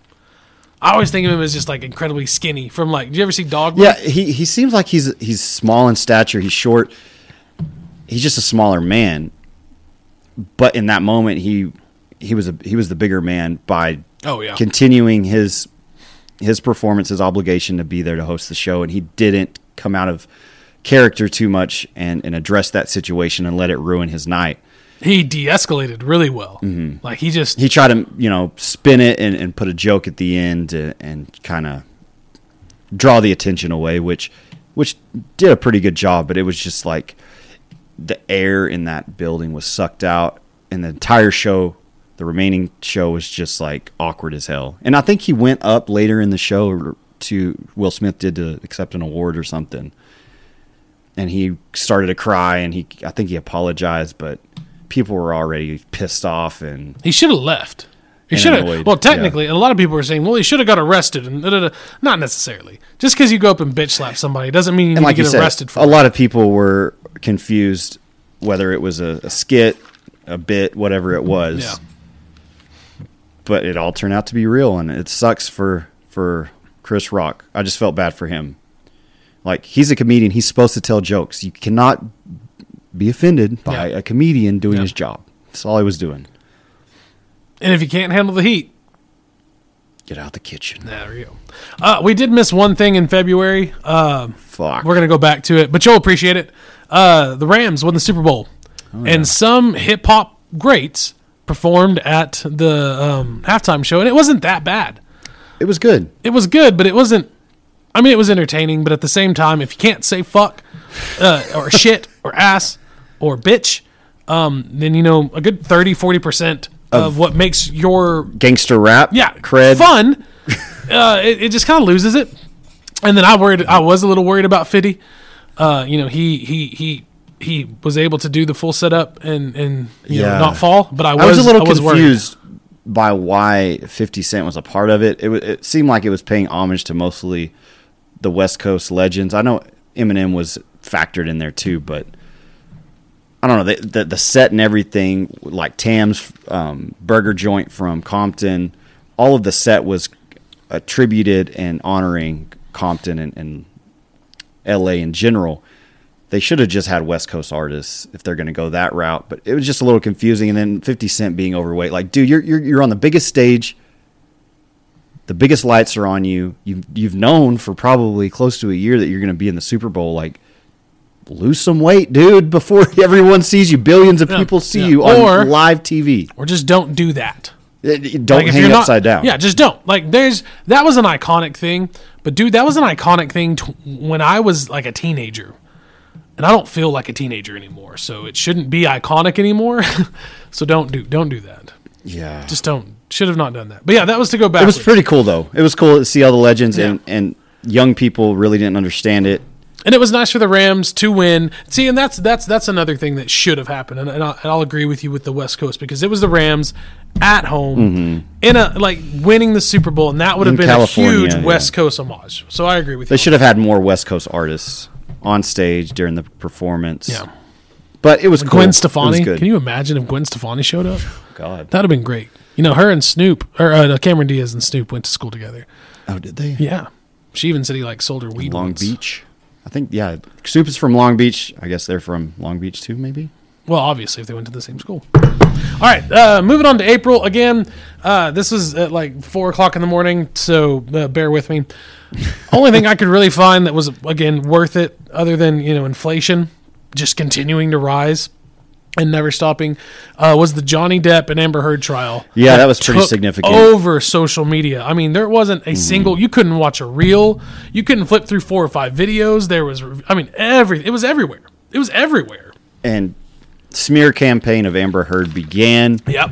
I always think of him as just like incredibly skinny. From like, do you ever see Dog? Yeah, he he seems like he's he's small in stature. He's short. He's just a smaller man. But in that moment, he he was a he was the bigger man by Oh yeah. continuing his his performance, his obligation to be there to host the show, and he didn't come out of character too much and and address that situation and let it ruin his night. he de-escalated really well. Like he just Mm-hmm. He tried to you know spin it and, and put a joke at the end and, and kind of draw the attention away, which which did a pretty good job. But it was just like the air in that building was sucked out, and the entire show, the remaining show, was just like awkward as hell. And I think he went up later in the show to Will Smith did to accept an award or something, and he started to cry, and he I think he apologized, but people were already pissed off and he should have left. He should have. Well, technically, and a lot of people are saying, "Well, he should have got arrested." And da, da, da. not necessarily. Just because you go up and bitch slap somebody doesn't mean you and need like get said, arrested for a lot of people were confused whether it was a, a skit, a bit, whatever it was. Yeah. But it all turned out to be real, and it sucks for for Chris Rock. I just felt bad for him. Like he's a comedian, he's supposed to tell jokes. You cannot be offended by Yeah. a comedian doing Yeah. his job. That's all he was doing. And if you can't handle the heat, Get out the kitchen. there you go. Uh, we did miss one thing in February. Uh, Fuck. we're gonna go back to it, but you'll appreciate it. Uh, the Rams won the Super Bowl, Oh, and some hip hop greats performed at the um, halftime show, and it wasn't that bad. it was good. It was good, but it wasn't. I mean, it was entertaining, but at the same time, if you can't say fuck uh, or shit or ass or bitch, um, then you know a good 30 40 percent of what makes your Gangster rap. yeah Cred. fun, uh, it, it just kind of loses it. And then I worried. I was a little worried about Fiddy. Uh, you know, he he he he was able to do the full setup and and you Yeah. know not fall, but I was I was a little I was worried. confused by why 50 Cent was a part of it. It, it seemed like it was paying homage to mostly the West Coast legends. I know Eminem was factored in there too, but I don't know. The, the, the set and everything, like Tam's um, burger joint from Compton, all of the set was attributed and honoring Compton and, and LA in general they should have just had West Coast artists if they're going to go that route. But it was just a little confusing. And then 50 Cent being overweight, like, dude, you're you're, you're on the biggest stage. The biggest lights are on you. You've you've known for probably close to a year that you're going to be in the Super Bowl. Like, lose some weight, dude, before everyone sees you. Billions of Yeah, people see yeah. you on Or- live TV. or just don't do that. Uh, Don't Like, hang you're not- upside down. Yeah, just don't. Like, there's that was an iconic thing, but dude, that was an iconic thing t- when I was like a teenager, and I don't feel like a teenager anymore, so it shouldn't be iconic anymore. so don't do don't do that. yeah. Just don't. Should have not done that. But yeah, that was to go back. it was pretty cool though. It was cool to see all the legends Yeah. and and young people really didn't understand it. and it was nice for the Rams to win. See, and that's that's that's another thing that should have happened, and, and, I'll, and I'll agree with you with the West Coast because it was the Rams at home in a like winning the Super Bowl, and that would have Mm-hmm. In been California, a huge yeah. West Coast homage. So I agree with They you. They should have had more West Coast artists on stage during the performance. Yeah. But it was cool. Gwen Stefani. Can you imagine if Gwen Stefani showed up? God. That'd have been great. You know, her and Snoop, or uh, Cameron Diaz and Snoop went to school together. Oh, did they? Yeah. She even said he like sold her weed. Long once. Beach. I think yeah. Snoop is from Long Beach. I guess they're from Long Beach too. Maybe. Well, obviously, if they went to the same school. All right, uh, moving on to April again. Uh, this was at like four o'clock in the morning, so uh, bear with me. Only thing I could really find that was again worth it, other than you know inflation just continuing to rise and never stopping, uh, was the Johnny Depp and Amber Heard trial. Yeah, that was pretty significant. over social media. I mean, there wasn't a single. You couldn't watch a reel. You couldn't flip through four or five videos. There was, I mean, every. It was everywhere. It was everywhere. And smear campaign of Amber Heard began Yep.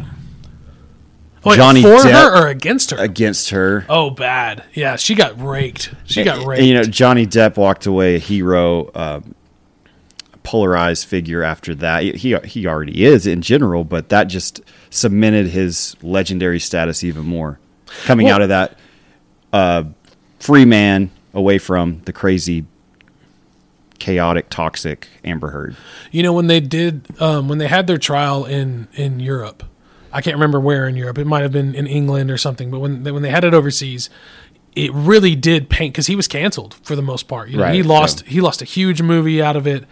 Wait, Johnny for Depp- her or against her? against her. oh, bad. Yeah, she got raked. She got And, raked. you know, Johnny Depp walked away a hero, uh, polarized figure after that. He he already is in general, but that just cemented his legendary status even more. Coming Well- out of that uh, free man away from the crazy, chaotic, toxic Amber Heard. You know when they did um, when they had their trial in in Europe, I can't remember where in Europe. It might have been in England or something. But when they, when they had it overseas, it really did paint because he was canceled for the most part. You know, he lost yeah. he lost a huge movie out of it.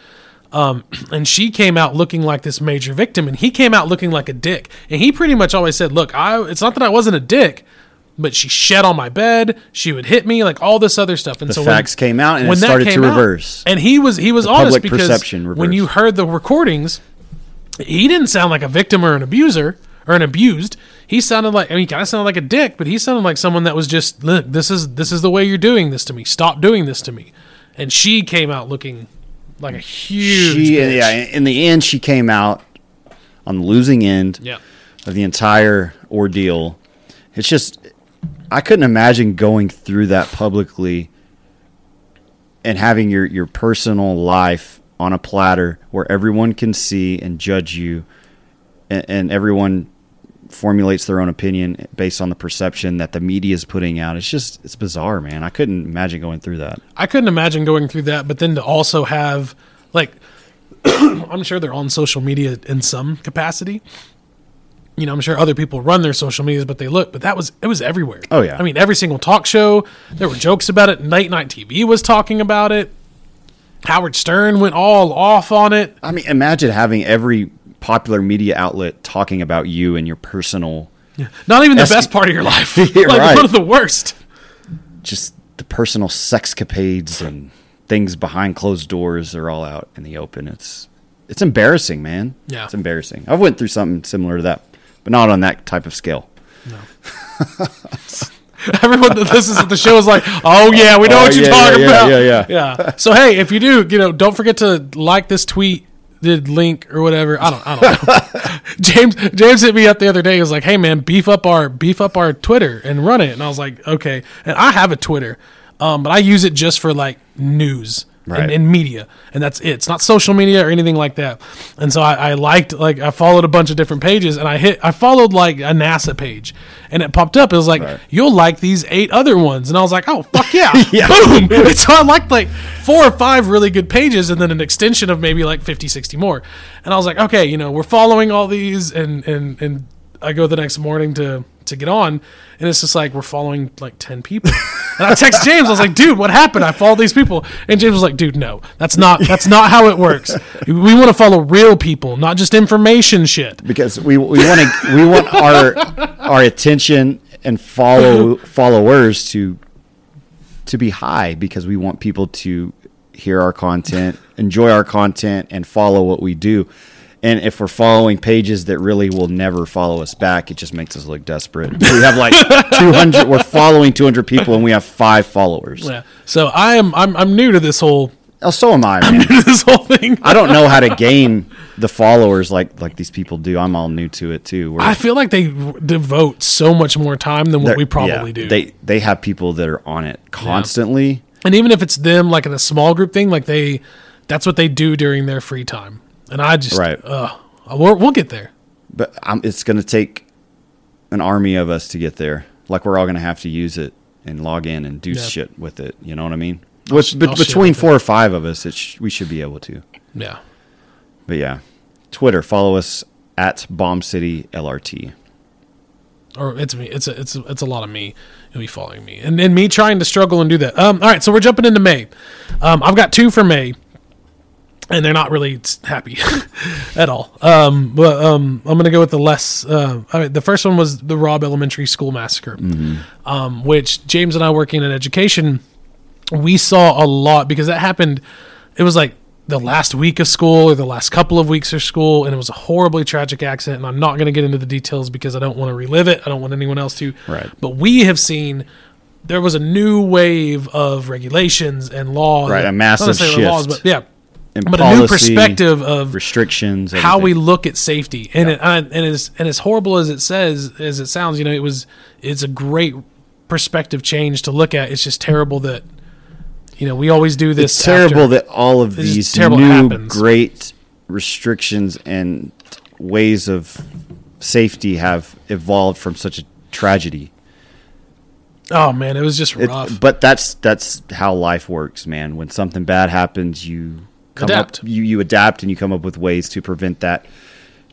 Um, and she came out looking like this major victim, and he came out looking like a dick. And he pretty much always said, "Look, I it's not that I wasn't a dick." But she shed on my bed. She would hit me, like all this other stuff. And The so facts came out and it started to came out- reverse. and he was he was honest public because perception when you heard the recordings, he didn't sound like a victim or an abuser or an abused. He sounded like I mean, he kind of sounded like a dick, but he sounded like someone that was just look. This is this is the way you're doing this to me. Stop doing this to me. And she came out looking like a huge. She, yeah, in the end, she came out on the losing end yeah. of the entire ordeal. It's just, I couldn't imagine going through that publicly and having your, your personal life on a platter where everyone can see and judge you and, and everyone formulates their own opinion based on the perception that the media is putting out. It's just it's bizarre, man. I couldn't imagine going through that. I couldn't imagine going through that, but then to also have like I'm sure they're on social media in some capacity. You know, I'm sure other people run their social medias, but they look. But that was it was everywhere. Oh, yeah. I mean, every single talk show there were jokes about it. Night night TV was talking about it. Howard Stern went all off on it. I mean, imagine having every popular media outlet talking about you and your personal, Not even the That's- best part of your life. Like right. one of the worst. just the personal sexcapades and things behind closed doors are all out in the open. It's it's embarrassing, man. Yeah. it's embarrassing. I went through something similar to that, but not on that type of scale. Everyone that listens to the show is like, "Oh yeah, we know Oh, what you're yeah, talking yeah, about." yeah, yeah. yeah. So hey, if you do, you know, don't forget to like this tweet, the link or whatever. I don't, I don't know. James, James hit me up the other day. He was like, "Hey man, beef up our beef up our Twitter and run it." And I was like, "Okay." And I have a Twitter, um, but I use it just for like news. Right. And, and media, and that's it. It's not social media or anything like that. And so I, I liked, like, I followed a bunch of different pages, and I hit, I followed like a NASA page, and it popped up. It was like, Right. you'll like these eight other ones. And I was like, oh, fuck yeah. Yeah. Boom. And so I liked like four or five really good pages and then an extension of maybe like 50, 60 more. And I was like, okay, you know, we're following all these. And, and, and I go the next morning to, to get on. And it's just like, we're following like 10 people. And I text James. I was like, dude, what happened? I followed these people. And James was like, dude, no, that's not, that's not how it works. We want to follow real people, not just information shit. because we we want to we want our our attention and follow followers to to be high because we want people to hear our content, enjoy our content, and follow what we do. And if we're following pages that really will never follow us back, it just makes us look desperate. We have like 200, we're following 200 people and we have five followers. Yeah. So I am, I'm, I'm new to this whole, Oh, so am I, man. to this whole thing. I don't know how to gain the followers like like these people do. I'm all new to it too. We're- I feel like they devote so much more time than what we probably yeah, do. They they have people that are on it constantly. and even if it's them, like in a small group thing, like they, that's what they do during their free time. And I just, Right. uh, we'll, we'll get there. But i it's going to take an army of us to get there. Like we're all going to have to use it and log in and do Yeah. shit with it. You know what I mean? With, sh- bet- I'll between four or five of us, it sh- we should be able to. Yeah. But yeah, Twitter, follow us at Bomb City LRT. Or it's me. It's a, it's a, it's a lot of me. You'll be following me, and and me trying to struggle and do that. Um. All right. So we're jumping into May. Um. I've got two for May, and they're not really happy at all. Um. But um. I'm gonna go with the less. Uh. I mean, the first one was the Robb Elementary School massacre, um. Which James and I working in education, we saw a lot because that happened. It was like the last week of school or the last couple of weeks of school, and it was a horribly tragic accident. And I'm not going to get into the details because I don't want to relive it. I don't want anyone else to. Right. But we have seen there was a new wave of regulations and laws. Right, a not massive necessarily laws, but yeah, But a new perspective of restrictions, and how we look at safety. And it, and as and as horrible as it says as it sounds you know it was it's a great perspective change to look at. It's just terrible that you know we always do this It's terrible after- that all of these new great restrictions and ways of safety have evolved from such a tragedy. oh man it was just It- but that's that's how life works, man. When something bad happens, you come Adapt. Up, you you adapt and you come up with ways to prevent that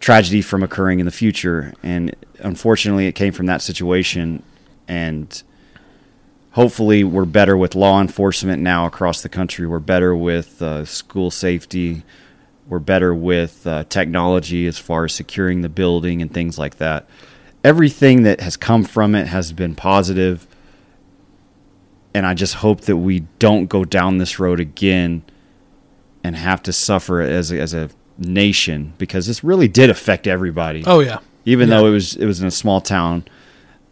tragedy from occurring in the future. And unfortunately, it came from that situation. And hopefully, we're better with law enforcement now across the country. We're better with uh, school safety. We're better with uh, technology as far as securing the building and things like that. Everything that has come from it has been positive. positive and I just hope that we don't go down this road again and have to suffer as a, as a nation because this really did affect everybody. oh yeah Even yeah. though it was it was in a small town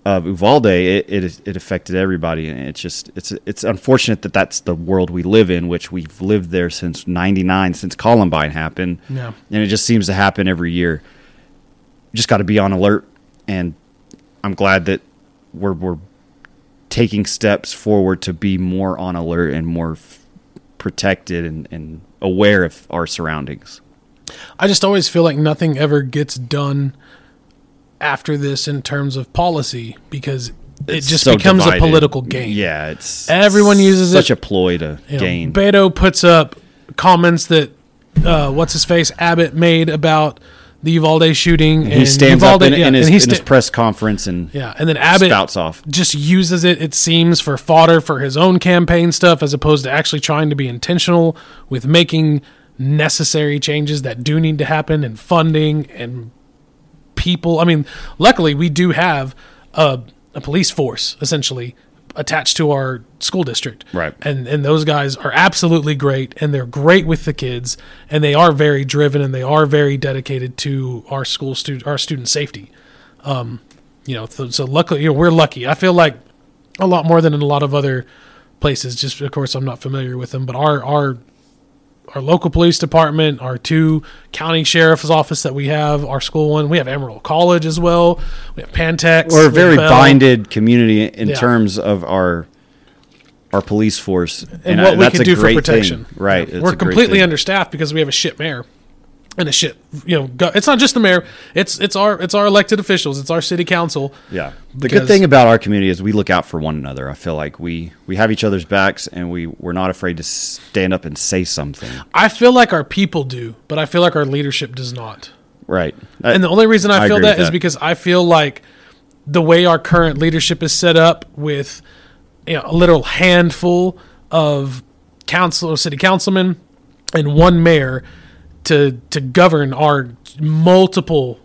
of Uvalde, it, it it affected everybody, and it's just it's it's unfortunate that that's the world we live in, which we've lived there since '99, since Columbine happened, Yeah. and it just seems to happen every year. Just got to be on alert, and I'm glad that we're we're taking steps forward to be more on alert and more f- protected and, and aware of our surroundings. I just always feel like nothing ever gets done after this in terms of policy because it It's just so becomes divided. a political game. Yeah, it's Everyone uses it. such it. a ploy to You know, gain. Beto puts up comments that uh, what's his face Abbott made about the Uvalde shooting. he stands Uvalde, up in, yeah, in, his, and he in his press conference and yeah, and then Abbott spouts off. just uses it, it seems, for fodder for his own campaign stuff, as opposed to actually trying to be intentional with making necessary changes that do need to happen and funding and people. I mean, luckily, we do have a, a police force essentially attached to our school district. Right. And and those guys are absolutely great and they're great with the kids and they are very driven and they are very dedicated to our school student our student safety um, you know so, so luckily you know, we're lucky i feel like a lot more than in a lot of other places just of course i'm not familiar with them but our our our local police department our two county sheriff's office that we have our school one we have Amarillo college as well we have pantex We're a very binded community in Yeah. terms of our our police force and, I- what we that's can a do for protection thing. Right. Yeah. we're completely understaffed because we have a shit mayor and a shit you know go, it's not just the mayor it's it's our it's our elected officials it's our city council Yeah. The good thing about our community is we look out for one another. I feel like we we have each other's backs and we we're not afraid to stand up and say something. i feel like our people do but i feel like our leadership does not Right. Uh, and the only reason I, I feel agree that with is that. because I feel like the way our current leadership is set up with you know, a literal handful of council city councilmen and one mayor to to govern our multiple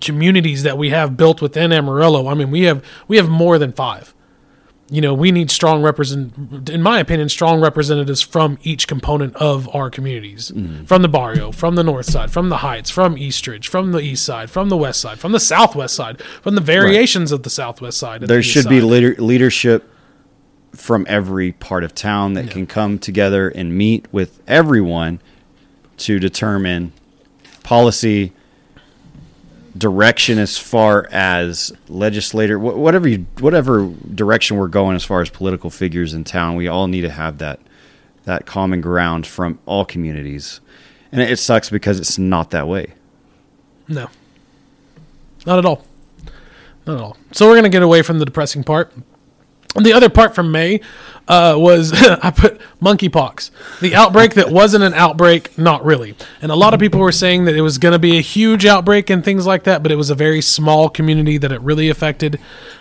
communities that we have built within Amarillo. I mean, we have we have more than 5 you know, we need strong represent, in my opinion, strong representatives from each component of our communities, mm-hmm. from the barrio, from the north side, from the heights, from Eastridge, from the east side, from the west side, from the southwest side, from the variations of the southwest side. there the should be leader, leadership from every part of town that can come together and meet with everyone to determine policy direction as far as legislator wh- whatever you whatever direction we're going as far as political figures in town we all need to have that that common ground from all communities and it, sucks because it's not that way No, not at all, not at all. So we're gonna get away from the depressing part. The other part from May uh, was I put monkeypox, the outbreak that wasn't an outbreak, not really. And a lot of people were saying that it was going to be a huge outbreak and things like that, but it was a very small community that it really affected,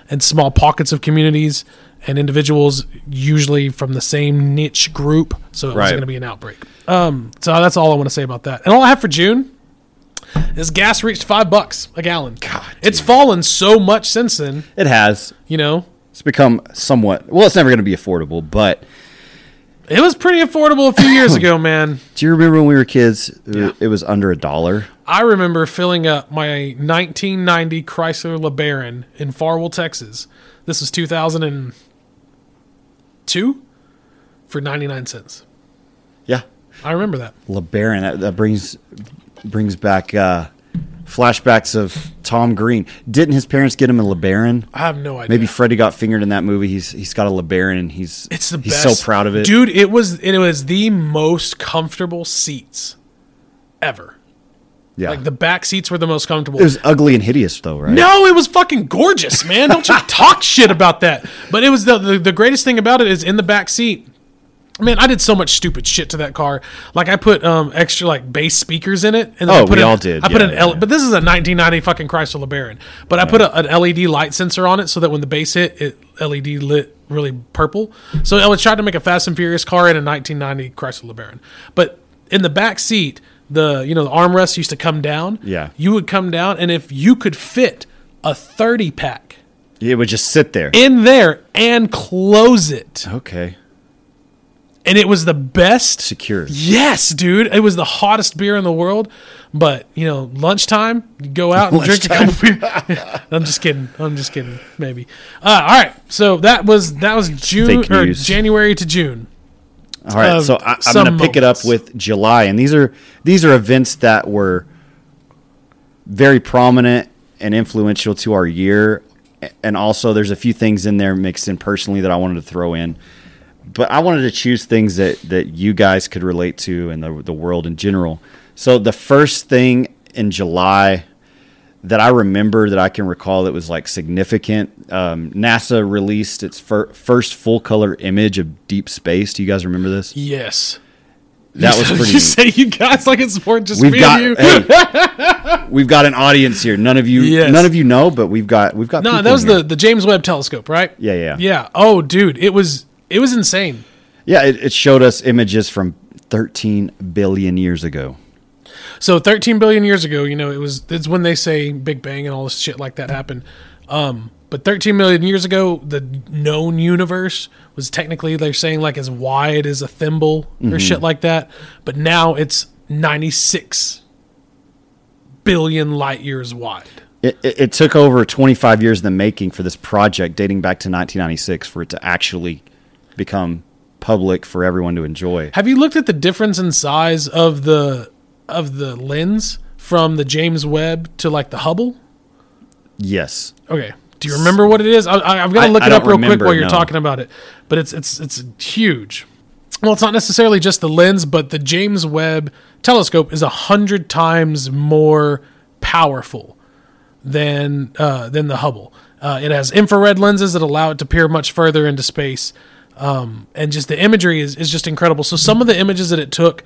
and small pockets of communities and individuals, usually from the same niche group. So it Right. wasn't going to be an outbreak. Um, so that's all I want to say about that. And all I have for June is gas reached five bucks a gallon. God, it's fallen so much since then. it has You know, it's become somewhat well it's never going to be affordable but It was pretty affordable a few years ago, man. do you remember when we were kids it- Yeah. it was under a dollar I remember filling up my 1990 Chrysler LeBaron in Farwell, Texas. This was 2002 for 99 cents. yeah I remember that. LeBaron. That, that brings brings back uh, flashbacks of Tom Green. Didn't his parents get him a LeBaron? I have no idea. Maybe Freddie got fingered in that movie. He's he's got a LeBaron and he's it's the he's best. so proud of it. dude. It was it was the most comfortable seats ever. yeah, Like the back seats were the most comfortable. it was ugly and hideous though, right? No, it was fucking gorgeous, man. Don't you talk shit about that. But it was the, the the greatest thing about it is in the back seat. Man, I did so much stupid shit to that car. Like I put um extra like bass speakers in it, and Oh, I put we an- all did. I put Yeah, an yeah, L, yeah. but this is a 1990 fucking Chrysler LeBaron. But I put a, an LED light sensor on it so that when the bass hit, it LED lit really purple. So I was trying to make a Fast and Furious car in a 1990 Chrysler LeBaron. But in the back seat, the you know the armrest used to come down. Yeah. you would come down, and if you could fit a 30 pack It would just sit there. in there and close it. okay, And it was the best. secure. Yes, dude. It was the hottest beer in the world. But, you know, lunchtime, you go out and drink a couple of beer. I'm just kidding. I'm just kidding. Maybe. Uh, all right. So that was that was June or. January to June. All right, so I, I'm going to pick it up with July, and these are these are events that were very prominent and influential to our year, and also there's a few things in there mixed in personally that I wanted to throw in, but I wanted to choose things that that you guys could relate to and the the world in general. So the first thing in July that I remember that I can recall that was like significant. Um, NASA released its fir- first full color image of deep space. Do you guys remember this? Yes. That was pretty. you say you guys like it's more just we've me got and you. hey, we've got an audience here. None of you, Yes. none of you know, but we've got we've got. no, that was here. the the James Webb Telescope, right? Yeah, yeah. Yeah. Oh, dude, it was it was insane. yeah. It, it showed us images from 13 billion years ago. So 13 billion years ago, you know, it was it's when they say Big Bang and all this shit like that happened. Um, but 13 million years ago, the known universe was technically they're saying like as wide as a thimble or shit like that. But now it's 96 billion light years wide. It, it, it took over 25 years in the making for this project, dating back to 1996, for it to actually become public for everyone to enjoy. Have you looked at the difference in size of the of the lens from the James Webb to like the Hubble? Yes. Okay. Do you remember what it is? I, I, I'm gonna look I it up real quick while you're no. talking about it. But it's it's it's huge. Well, it's not necessarily just the lens, but the James Webb telescope is a hundred times more powerful than uh, than the Hubble. Uh, it has infrared lenses that allow it to peer much further into space, um, and just the imagery is, is just incredible. So some of the images that it took,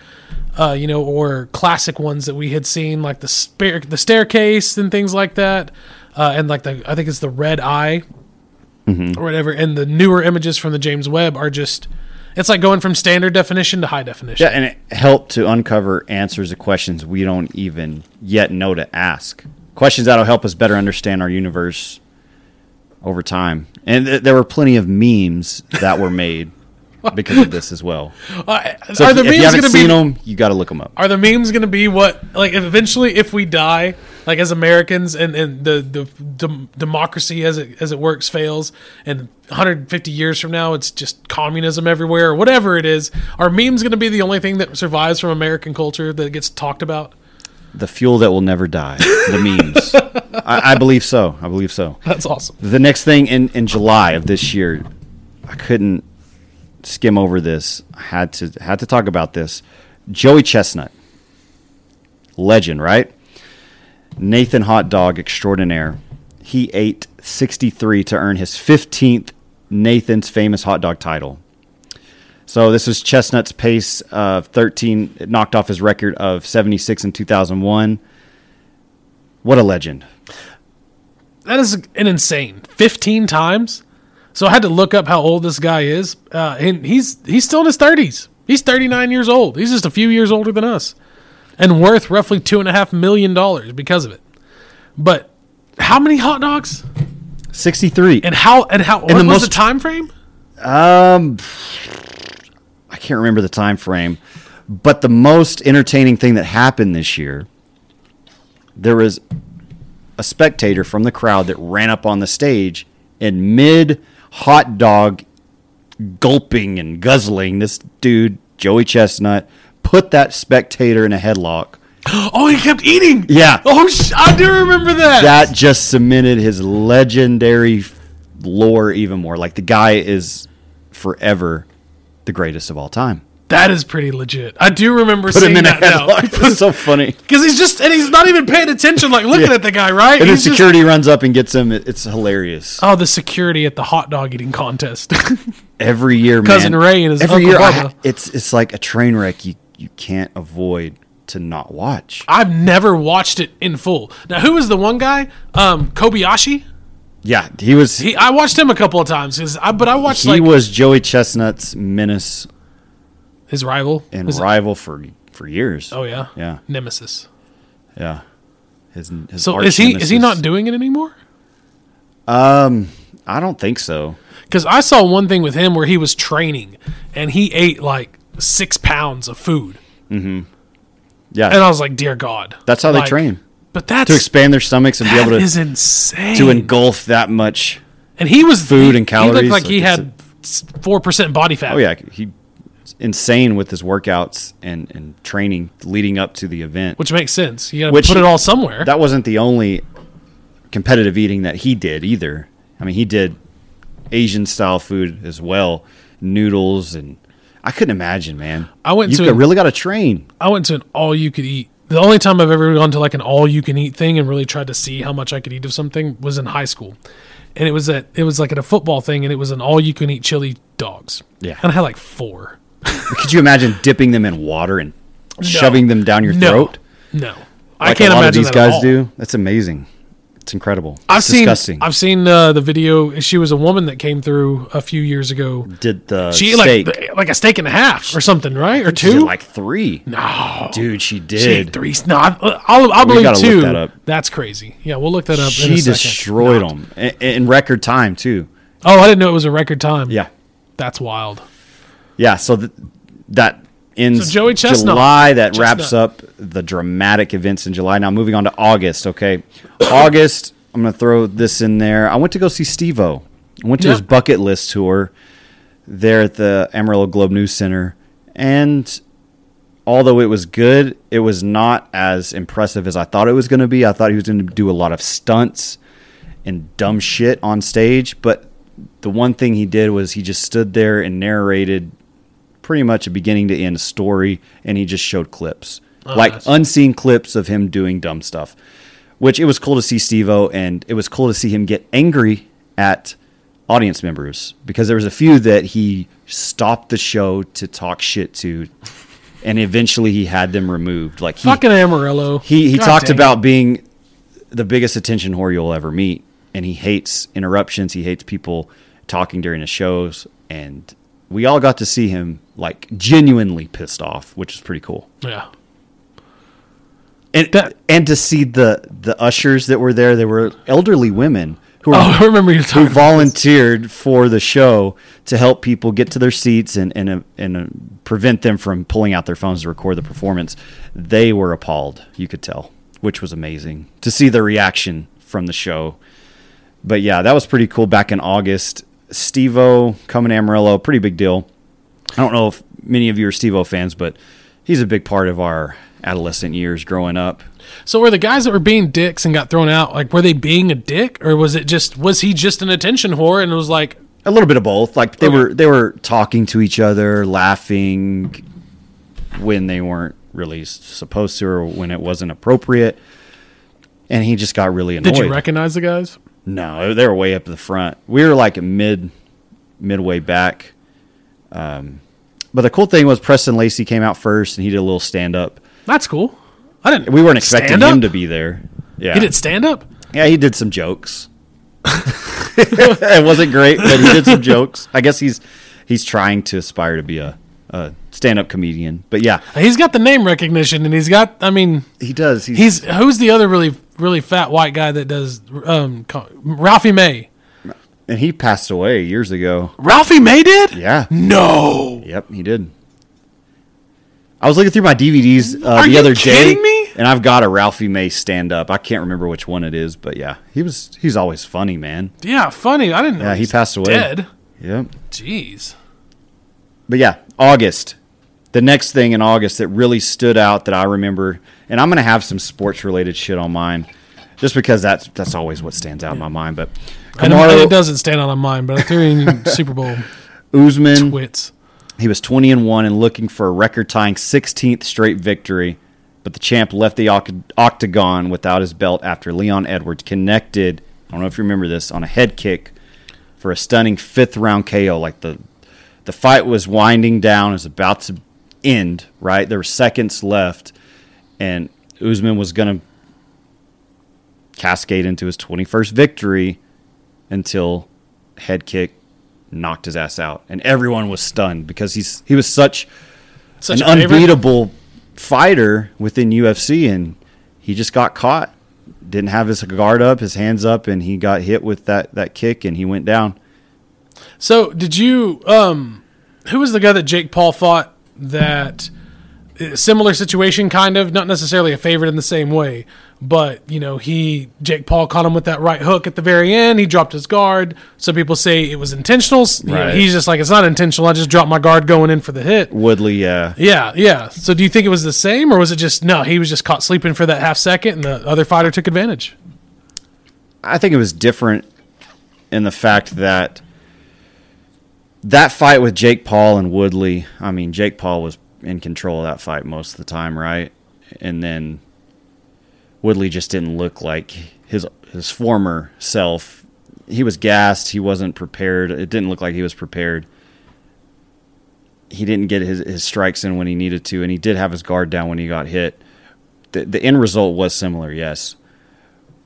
uh, you know, or classic ones that we had seen, like the spare, the staircase and things like that, uh, and like the I think it's the red eye or whatever. And the newer images from the James Webb are just. It's like going from standard definition to high definition. Yeah, and it helped to uncover answers to questions we don't even yet know to ask. Questions that'll help us better understand our universe over time. And th- there were plenty of memes that were made because of this as well. Uh, So are if, the if you memes haven't going to seen be? them, you got to look them up. Are the memes going to be what like eventually if we die like as Americans and, and the the dem- democracy as it as it works fails and 150 years from now it's just communism everywhere or whatever it is are memes going to be the only thing that survives from American culture that gets talked about? The fuel that will never die. The memes. I, I believe so. I believe so. That's awesome. The next thing in, in July of this year, I couldn't skim over this. I had to had to talk about this. Joey Chestnut, legend, right? Nathan Hot Dog extraordinaire. He ate 63 to earn his 15th Nathan's famous hot dog title. So this was Chestnut's pace of 13. It knocked off his record of 76 in 2001. What a legend. That is an insane 15 times. So I had to look up how old this guy is. Uh, and he's he's still in his 30s. He's 39 years old. He's just a few years older than us, and worth roughly two and a half million dollars because of it. But how many hot dogs 63. and how and how? And What the was most- the time frame? Um, I can't remember the time frame, but the most entertaining thing that happened this year, there was a spectator from the crowd that ran up on the stage and mid hot dog gulping and guzzling. This dude, Joey Chestnut, put that spectator in a headlock. Oh, he kept eating. Yeah. Oh, sh- I do remember that. That just cemented his legendary lore even more. Like the guy is forever the greatest of all time. that is pretty legit. I do remember Put seeing him in a that now headlock. It's so funny. because he's just and he's not even paying attention, like looking Yeah. at the guy, right? And then He's just- security runs up and gets him. It- It's hilarious. oh, the security at the hot dog eating contest. Every year, Cousin man. Ray and his Every Uncle year, I Bubba. ha- it's it's like a train wreck. You you can't avoid to not watch. I've never watched it in full. Now, who was the one guy? Um, Kobayashi. Yeah, he was He, I watched him a couple of times, 'cause I, but I watched he like was Joey Chestnut's menace his rival and His- rival for for years. Oh yeah, yeah, Nemesis. yeah. His, his So is he is he not doing it anymore? Um, I don't think so. Because I saw one thing with him where he was training and he ate like six pounds of food, Mm-hmm. Yeah, and I was like, "Dear God!" that's how they train But that's to expand their stomachs and be able to is insane. to engulf that much. and he was food he- and calories. He looked calories, like he had four percent body fat. Oh yeah, he insane with his workouts and and training leading up to the event. which makes sense. You got to put it all somewhere. that wasn't the only competitive eating that he did either. I mean, he did Asian style food as well, noodles and I couldn't imagine, man. I went you to got- a- really got to train. I went to an all you could eat The only time I've ever gone to like an all you can eat thing and really tried to see how much I could eat of something was in high school. And it was at it was like at a football thing and it was an all you can eat chili dogs. Yeah. And I had like four. Could you imagine dipping them in water and shoving them down your No. throat? No. I can't imagine these that guys do. That's amazing. It's incredible. I've It's seen disgusting. I've seen uh, the video. She was a woman that came through a few years ago. did the She steak? like like a steak and a half or something, right? Or She did two? like three. no, Dude, she she did. ate three. No, I- I'll, I'll believe two. that up. That's crazy. Yeah, we'll look that up. She destroyed No. them in, in record time too. Oh, I didn't know it was a record time. Yeah, that's wild. yeah. So th- that ends So Joey Chestnut. July. That wraps up the dramatic events in July. Now moving on to August. Okay, August. I'm gonna throw this in there. I went to go see Steve-O. I went to Yeah. his bucket list tour there at the Amarillo Globe News Center, and although it was good, it was not as impressive as I thought it was going to be. I thought he was going to do a lot of stunts and dumb shit on stage, but the one thing he did was he just stood there and narrated pretty much a beginning to end story, and he just showed clips, oh, like nice. unseen clips of him doing dumb stuff. Which it was cool to see Steve-O, and it was cool to see him get angry at audience members because there was a few that he stopped the show to talk shit to, and eventually he had them removed. Like he, Fucking Amarillo. he he God talked dang about being the biggest attention whore you'll ever meet, and he hates interruptions. He hates people talking during his shows, and we all got to see him like genuinely pissed off, which is pretty cool. Yeah. And That- and to see the the ushers that were there, they were elderly women who were Oh, I remember you who volunteered for the show to help people get to their seats and and uh, and uh, prevent them from pulling out their phones to record the performance. They were appalled, you could tell, which was amazing to see the reaction from the show. But yeah, that was pretty cool back in August. Steve-O coming to Amarillo, pretty big deal. I don't know if many of you are Steve-O fans, but he's a big part of our adolescent years growing up. So were the guys that were being dicks and got thrown out like were they being a dick or was it just was he just an attention whore and it was like A little bit of both. Like they Okay. were they were talking to each other, laughing when they weren't really supposed to or when it wasn't appropriate. And he just got really annoyed. did you recognize the guys? No, they were way up the front. We were like mid midway back. Um, but the cool thing was Preston Lacy came out first and he did a little stand up. That's cool. I didn't. We weren't expecting him to be there. Yeah. He did stand up. Yeah, he did some jokes. it wasn't great, but he did some jokes. I guess he's he's trying to aspire to be a, a stand up comedian. But yeah, He's got the name recognition and he's got. I mean, he does. He's, he's who's the other really really fat white guy that does um Ralphie May. and he passed away years ago. Ralphie May did? Yeah. No. Yep, he did. I was looking through my DVDs uh, Are the you other day, me? and I've got a Ralphie May stand up. I can't remember which one it is, but yeah, he was he's always funny, man. Yeah, funny. I didn't know. Yeah, he he's passed away. Dead. Yep. Jeez. But yeah, August. The next thing in August that really stood out that I remember, and I'm gonna have some sports related shit on mine, just because that's that's always what stands out in my mind. But and it doesn't stand out on mine, but I threw Super Bowl Usman, wits. he was 20 and one and looking for a record tying 16th straight victory, but the champ left the octagon without his belt after Leon Edwards connected. I don't know if you remember this on a head kick for a stunning fifth round KO. Like the the fight was winding down, it was about to end. Right, there were seconds left, and Usman was going to cascade into his 21st victory until head kick knocked his ass out, and everyone was stunned because he's he was such, Such an favorite. unbeatable fighter within UFC, and he just got caught. Didn't have his guard up, his hands up, and he got hit with that that kick, and he went down. So, did you? Um, who was the guy that Jake Paul fought? That uh, similar situation, kind of, not necessarily a favorite in the same way, but you know, he Jake Paul caught him with that right hook at the very end. He dropped his guard. Some people say it was intentional. You know, he's just like, it's not intentional. I just dropped my guard going in for the hit. Woodley, yeah, Yeah, yeah. So, do you think it was the same, or was it just no? He was just caught sleeping for that half second, and the other fighter took advantage. I think it was different in the fact that that fight with Jake Paul and Woodley. I mean, Jake Paul was in control of that fight most of the time, right? and then Woodley just didn't look like his his former self. He was gassed. He wasn't prepared. It didn't look like he was prepared. He didn't get his, his strikes in when he needed to, and he did have his guard down when he got hit. The, the end result was similar, yes.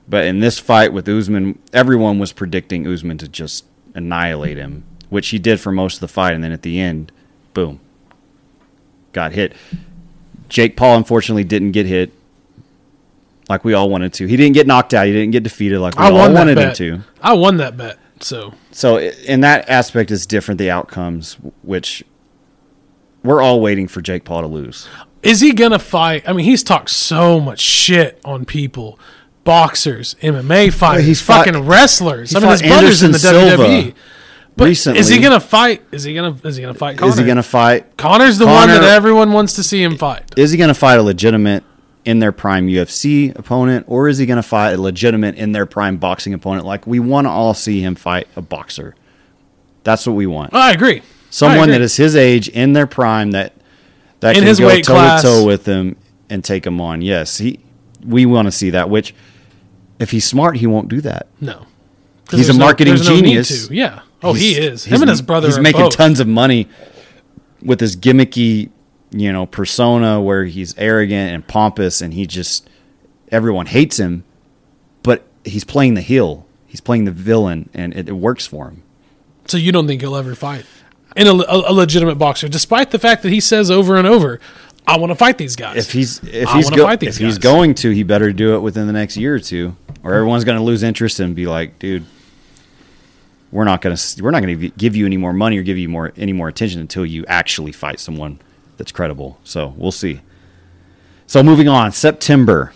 But in this fight with Usman, everyone was predicting Usman to just annihilate him, which he did for most of the fight, and then at the end, boom, got hit. Jake Paul unfortunately didn't get hit like we all wanted to. He didn't get knocked out. He didn't get defeated like we I all wanted bet. him to. I won that bet. So So in that aspect, it's different. The outcomes, which we're all waiting for Jake Paul to lose. is he gonna fight? I mean, he's talked so much shit on people, boxers, MMA fighters, he's fought- fucking wrestlers. he I mean, his fought brother's in the Silva WWE. But recently. is he gonna fight? Is he gonna? Is he gonna fight? Conor? Is he going to fight? Conor's the one Conor- that everyone wants to see him fight. Is he going to fight a legitimate in their prime UFC opponent, or is he going to fight a legitimate in their prime boxing opponent? Like we want to all see him fight a boxer. That's what we want. I agree. I Someone agree. that is his age in their prime that that In can his go toe class. to toe with him and take him on. Yes, he. We want to see that. Which, if he's smart, he won't do that. No. He's a no- marketing no need genius. Yeah. Oh, he is. Him and his brother. He's are making both. tons of money with his gimmicky, you know, persona where he's arrogant and pompous, and he just everyone hates him. But he's playing the heel. He's playing the villain, and it, it works for him. So you don't think he'll ever fight in a, a, a legitimate boxer, despite the fact that he says over and over, "I want to fight these guys." If he's if I he's go, fight these if he's going to, he better do it within the next year or two, or everyone's going to lose interest and be like, dude. We're not gonna we're not gonna give you any more money or give you more any more attention until you actually fight someone that's credible. So we'll see. So moving on, September,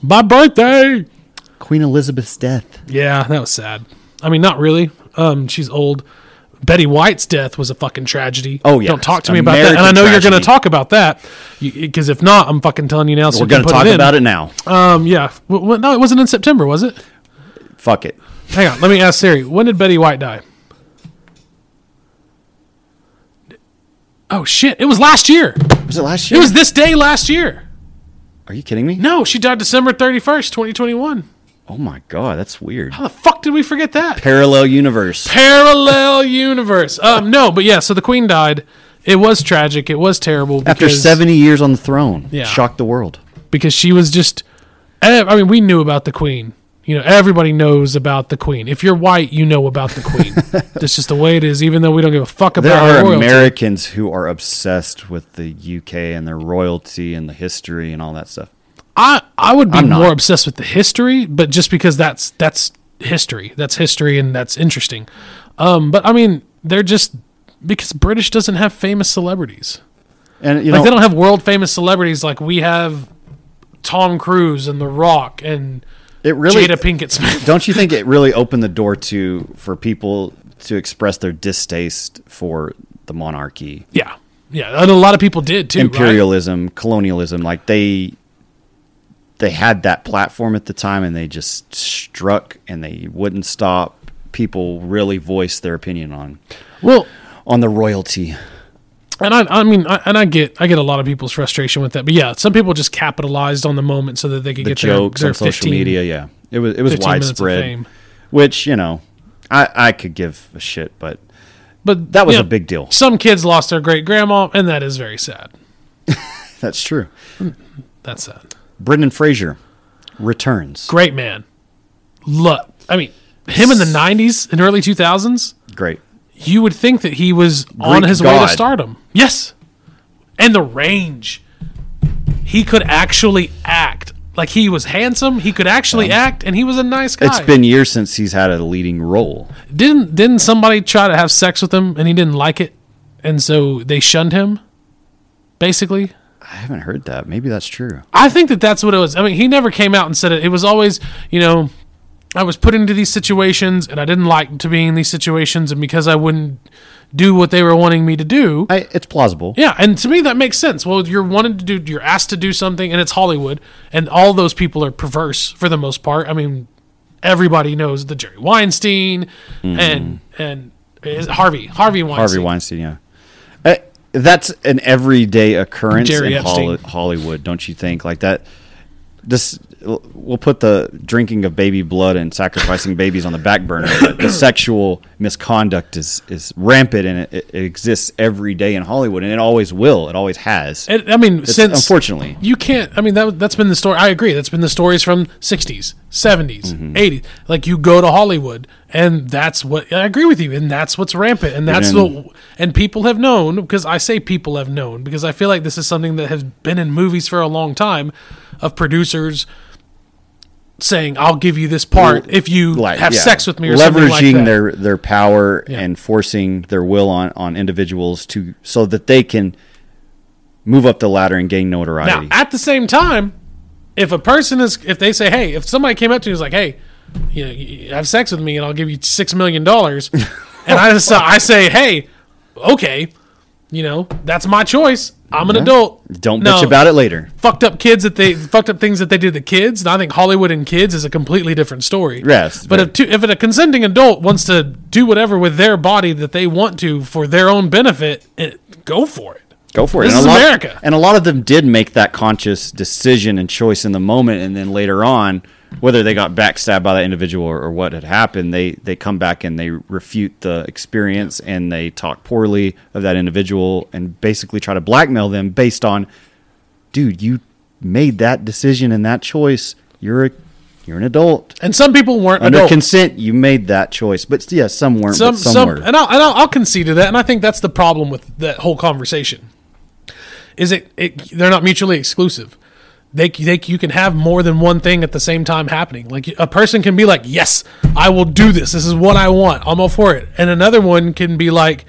My birthday. Queen Elizabeth's death. Yeah, that was sad. I mean, not really. Um, she's old. Betty White's death was a fucking tragedy. Oh, yeah. don't talk to me about that. And I know you're going to talk about that because if not, I'm fucking telling you now. So We're gonna put talk it in. about it now. Um, yeah. W- w- no, it wasn't in September, was it? Fuck it. Hang on. Let me ask Siri. When did Betty White die? Oh shit! It was last year. Was it last year? It was this day last year. Are you kidding me? No, she died December 31st, 2021. Oh my god, that's weird. How the fuck did we forget that? Parallel universe. parallel universe. Um, no, but yeah. So the queen died. It was tragic. It was terrible After 70 years on the throne, Yeah. shocked the world. because she was just. eh, I mean, we knew about the queen. You know, everybody knows about the queen. If you're white, you know about the queen. That's just the way it is. Even though we don't give a fuck about There are. Americans who are obsessed with the UK and their royalty and the history and all that stuff. I I would be I'm not. more obsessed with the history, but just because that's that's history. That's history and that's interesting. Um, but I mean, they're just because British doesn't have famous celebrities. And you like know, they don't have world famous celebrities like we have Tom Cruise and The Rock and it really Jada Pinkett Smith. don't you think it really opened the door to for people to express their distaste for the monarchy, yeah, yeah, and a lot of people did too. right? imperialism, colonialism? Like they they had that platform at the time, and they just struck, and they wouldn't stop. People really voiced their opinion on Well, on the royalty. And I, I mean, I, and I get, I get a lot of people's frustration with that. But yeah, some people just capitalized on the moment so that they could the get jokes their, their on social 15 media. Yeah, it was it was 15 minutes of widespread, which you know, I I could give a shit, but But that was a big deal. Some kids lost their great grandma, and that is very sad. That's true. That's sad. Brendan Fraser returns. Great man. Look, I mean, him in the '90s and early 2000s. Great. You would think that he was on Greek his way to stardom. Yes. And the range. He could actually act. Like he was handsome, he could actually act, and he was a nice guy. It's been years since he's had a leading role. didn't didn't somebody try to have sex with him and he didn't like it, and so they shunned him. Basically, I haven't heard that. Maybe that's true. I think that that's what it was. I mean, he never came out and said it. It was always, you know, I was put into these situations and I didn't like to be in these situations, and because I wouldn't do what they were wanting me to do, I, it's plausible. Yeah, and to me that makes sense. Well, you're wanted to do, you're asked to do something, and it's Hollywood, and all those people are perverse for the most part. I mean, everybody knows the Jerry Weinstein hmm. and and is Harvey Harvey Weinstein. Harvey Weinstein. Yeah. I, that's an everyday occurrence Jerry in Epstein. Hollywood, don't you think? Like that. This we'll put the drinking of baby blood and sacrificing babies on the back burner. But the sexual misconduct is is rampant and it, it exists every day in Hollywood, and it always will. It always has. And, I mean, It's- since unfortunately, you can't. I mean, that that's been the story. I agree. That's been the stories from '60s, '70s, Mm-hmm. '80s. Like you go to Hollywood, and that's what I agree with you. And that's what's rampant. And that's the and people have known because I say people have known because I feel like this is something that has been in movies for a long time, of producers saying, "I'll give you this part if you like have yeah, sex with me," or leveraging something like that. their their power Yeah. and forcing their will on on individuals to so that they can move up the ladder and gain notoriety. Now, at the same time, if a person is, if they say, hey, if somebody came up to you and was like, hey, you know, you have sex with me and I'll give you six million dollars, and I just, I say, hey, okay, you know, that's my choice. I'm an adult. Don't No, bitch about it later. Fucked up kids that they fucked up things that they did to kids. And I think Hollywood and kids is a completely different story. Yes, but if two, if a consenting adult wants to do whatever with their body that they want to for their own benefit, it, go for it. Go for it. This And is lot, America. And a lot of them did make that conscious decision and choice in the moment, and then later on, whether they got backstabbed by that individual or, or what had happened, they they come back and they refute the experience and they talk poorly of that individual and basically try to blackmail them based on, dude, you made that decision and that choice. You're a you're an adult. And some people weren't Under adults. consent, you made that choice. But yeah, some weren't. some some, some were. and, I'll, and I'll, I'll concede to that and i think that's the problem with that whole conversation is it, it they're not mutually exclusive they, they you can have more than one thing at the same time happening. Like a person can be like yes i will do this. This is what i want. I'm all for it. And another one can be like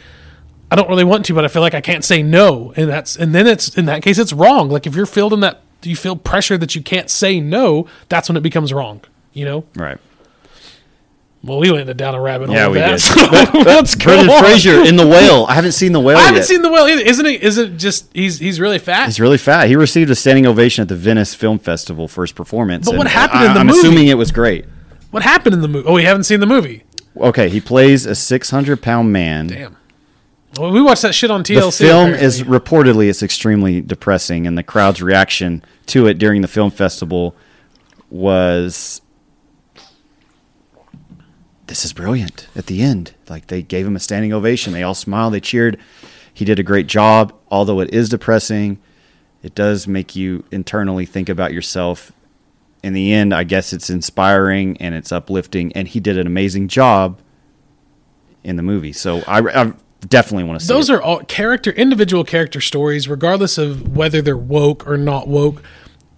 i don't really want to but i feel like i can't say no. And that's and then it's in that case it's wrong. Like if you're feeling that you feel pressure that you can't say no that's when it becomes wrong you know? Right. Well we went down a rabbit hole Yeah, we that, did. so let's go Brendan on. Fraser in the whale. I haven't seen the whale I haven't yet. seen the whale either. Isn't it? Isn't just he's he's really fat? He's really fat. He received a standing ovation at the Venice Film Festival for his performance. But what uh, happened I, in the movie? I'm assuming it was great. what happened in the movie? Oh, we haven't seen the movie. Okay, he plays a 600 pound man. Damn. Well, we watched that shit on TLC. The film apparently. is reportedly it's extremely depressing, and the crowd's reaction to it during the film festival was, "This is brilliant." At the end, like they gave him a standing ovation. They all smiled. They cheered. He did a great job. Although it is depressing, it does make you internally think about yourself. In the end, I guess it's inspiring and it's uplifting, and he did an amazing job in the movie. So I, I definitely want to see. Those it. are all character, individual character stories, regardless of whether they're woke or not woke.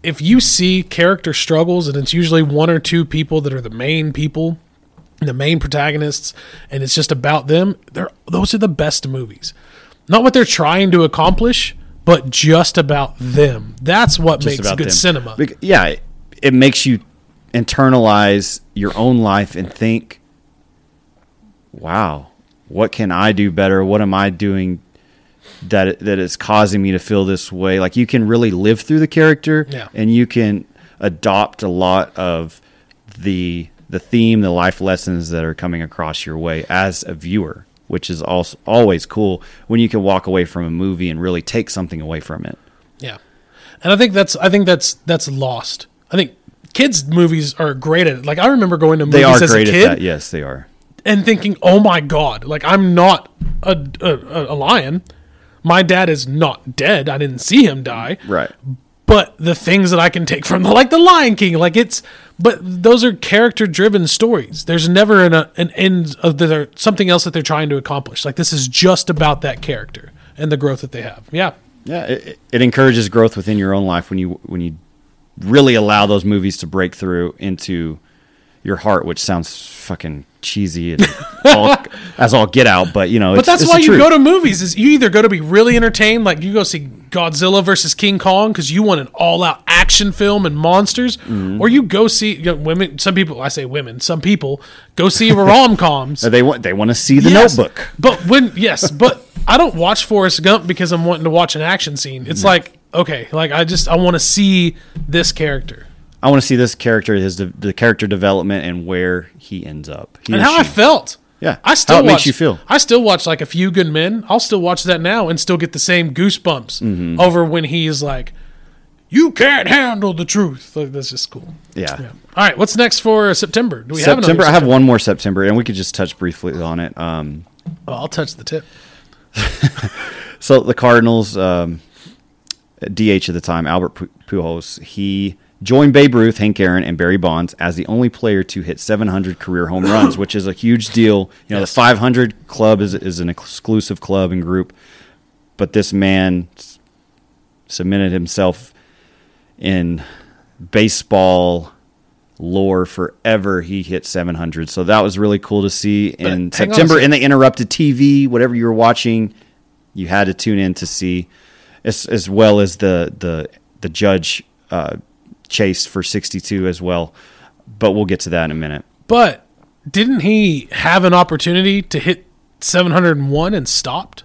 If you see character struggles, and it's usually one or two people that are the main people, the main protagonists, and it's just about them, they're those are the best movies. Not what they're trying to accomplish, but just about them. That's what just makes good them. cinema. Yeah, it, it makes you internalize your own life and think, "Wow, what can I do better? What am I doing that that is causing me to feel this way?" Like you can really live through the character, Yeah. and you can adopt a lot of the the theme, the life lessons that are coming across your way as a viewer, which is also always cool when you can walk away from a movie and really take something away from it. Yeah, and I think that's I think that's that's lost. I think kids movies are great at it. Like I remember going to movies They are as great a at kid that. Yes, they are. and thinking, "Oh my god!" Like I'm not a, a a lion. My dad is not dead. I didn't see him die. Right. But the things that I can take from like the Lion King, like it's, but those are character driven stories. There's never an an end of the something else that they're trying to accomplish. Like this is just about that character and the growth that they have. Yeah. Yeah, it, it encourages growth within your own life when you when you really allow those movies to break through into your heart, which sounds fucking cheesy and all, as all get out, but you know, But that's why you truth. go to movies. Is you either go to be really entertained, like you go see Godzilla versus King Kong because you want an all-out action film and monsters, Mm-hmm. or you go see you know, women. Some people, I say women, some people go see rom coms. they want they want to see the Yes. Notebook. But when yes, but I don't watch Forrest Gump because I'm wanting to watch an action scene. It's like okay, like I just I want to see this character I want to see this character, his de- the character development, and where he ends up. He and how I felt. Yeah. I still How it watch, makes you feel. I still watch like a few good men. I'll still watch that now and still get the same goosebumps Mm-hmm. over when he's like, "You can't handle the truth." Like, that's just cool. Yeah. Yeah. All right, what's next for September? Do we have September. I have one more September, and we could just touch briefly on it. Um, Oh, I'll touch the tip. so the Cardinals, um, DH at the time, Albert Pujols, he joined Babe Ruth, Hank Aaron, and Barry Bonds as the only player to hit 700 career home runs, which is a huge deal. You know, Yes. the 500 club is is an exclusive club and group, but this man s- cemented himself in baseball lore forever. He hit 700, so that was really cool to see in September. In the interrupted TV, whatever you were watching, you had to tune in to see, as as well as the the the judge uh, chase for 62 as well. But we'll get to that in a minute. But didn't he have an opportunity to hit 701 and stopped?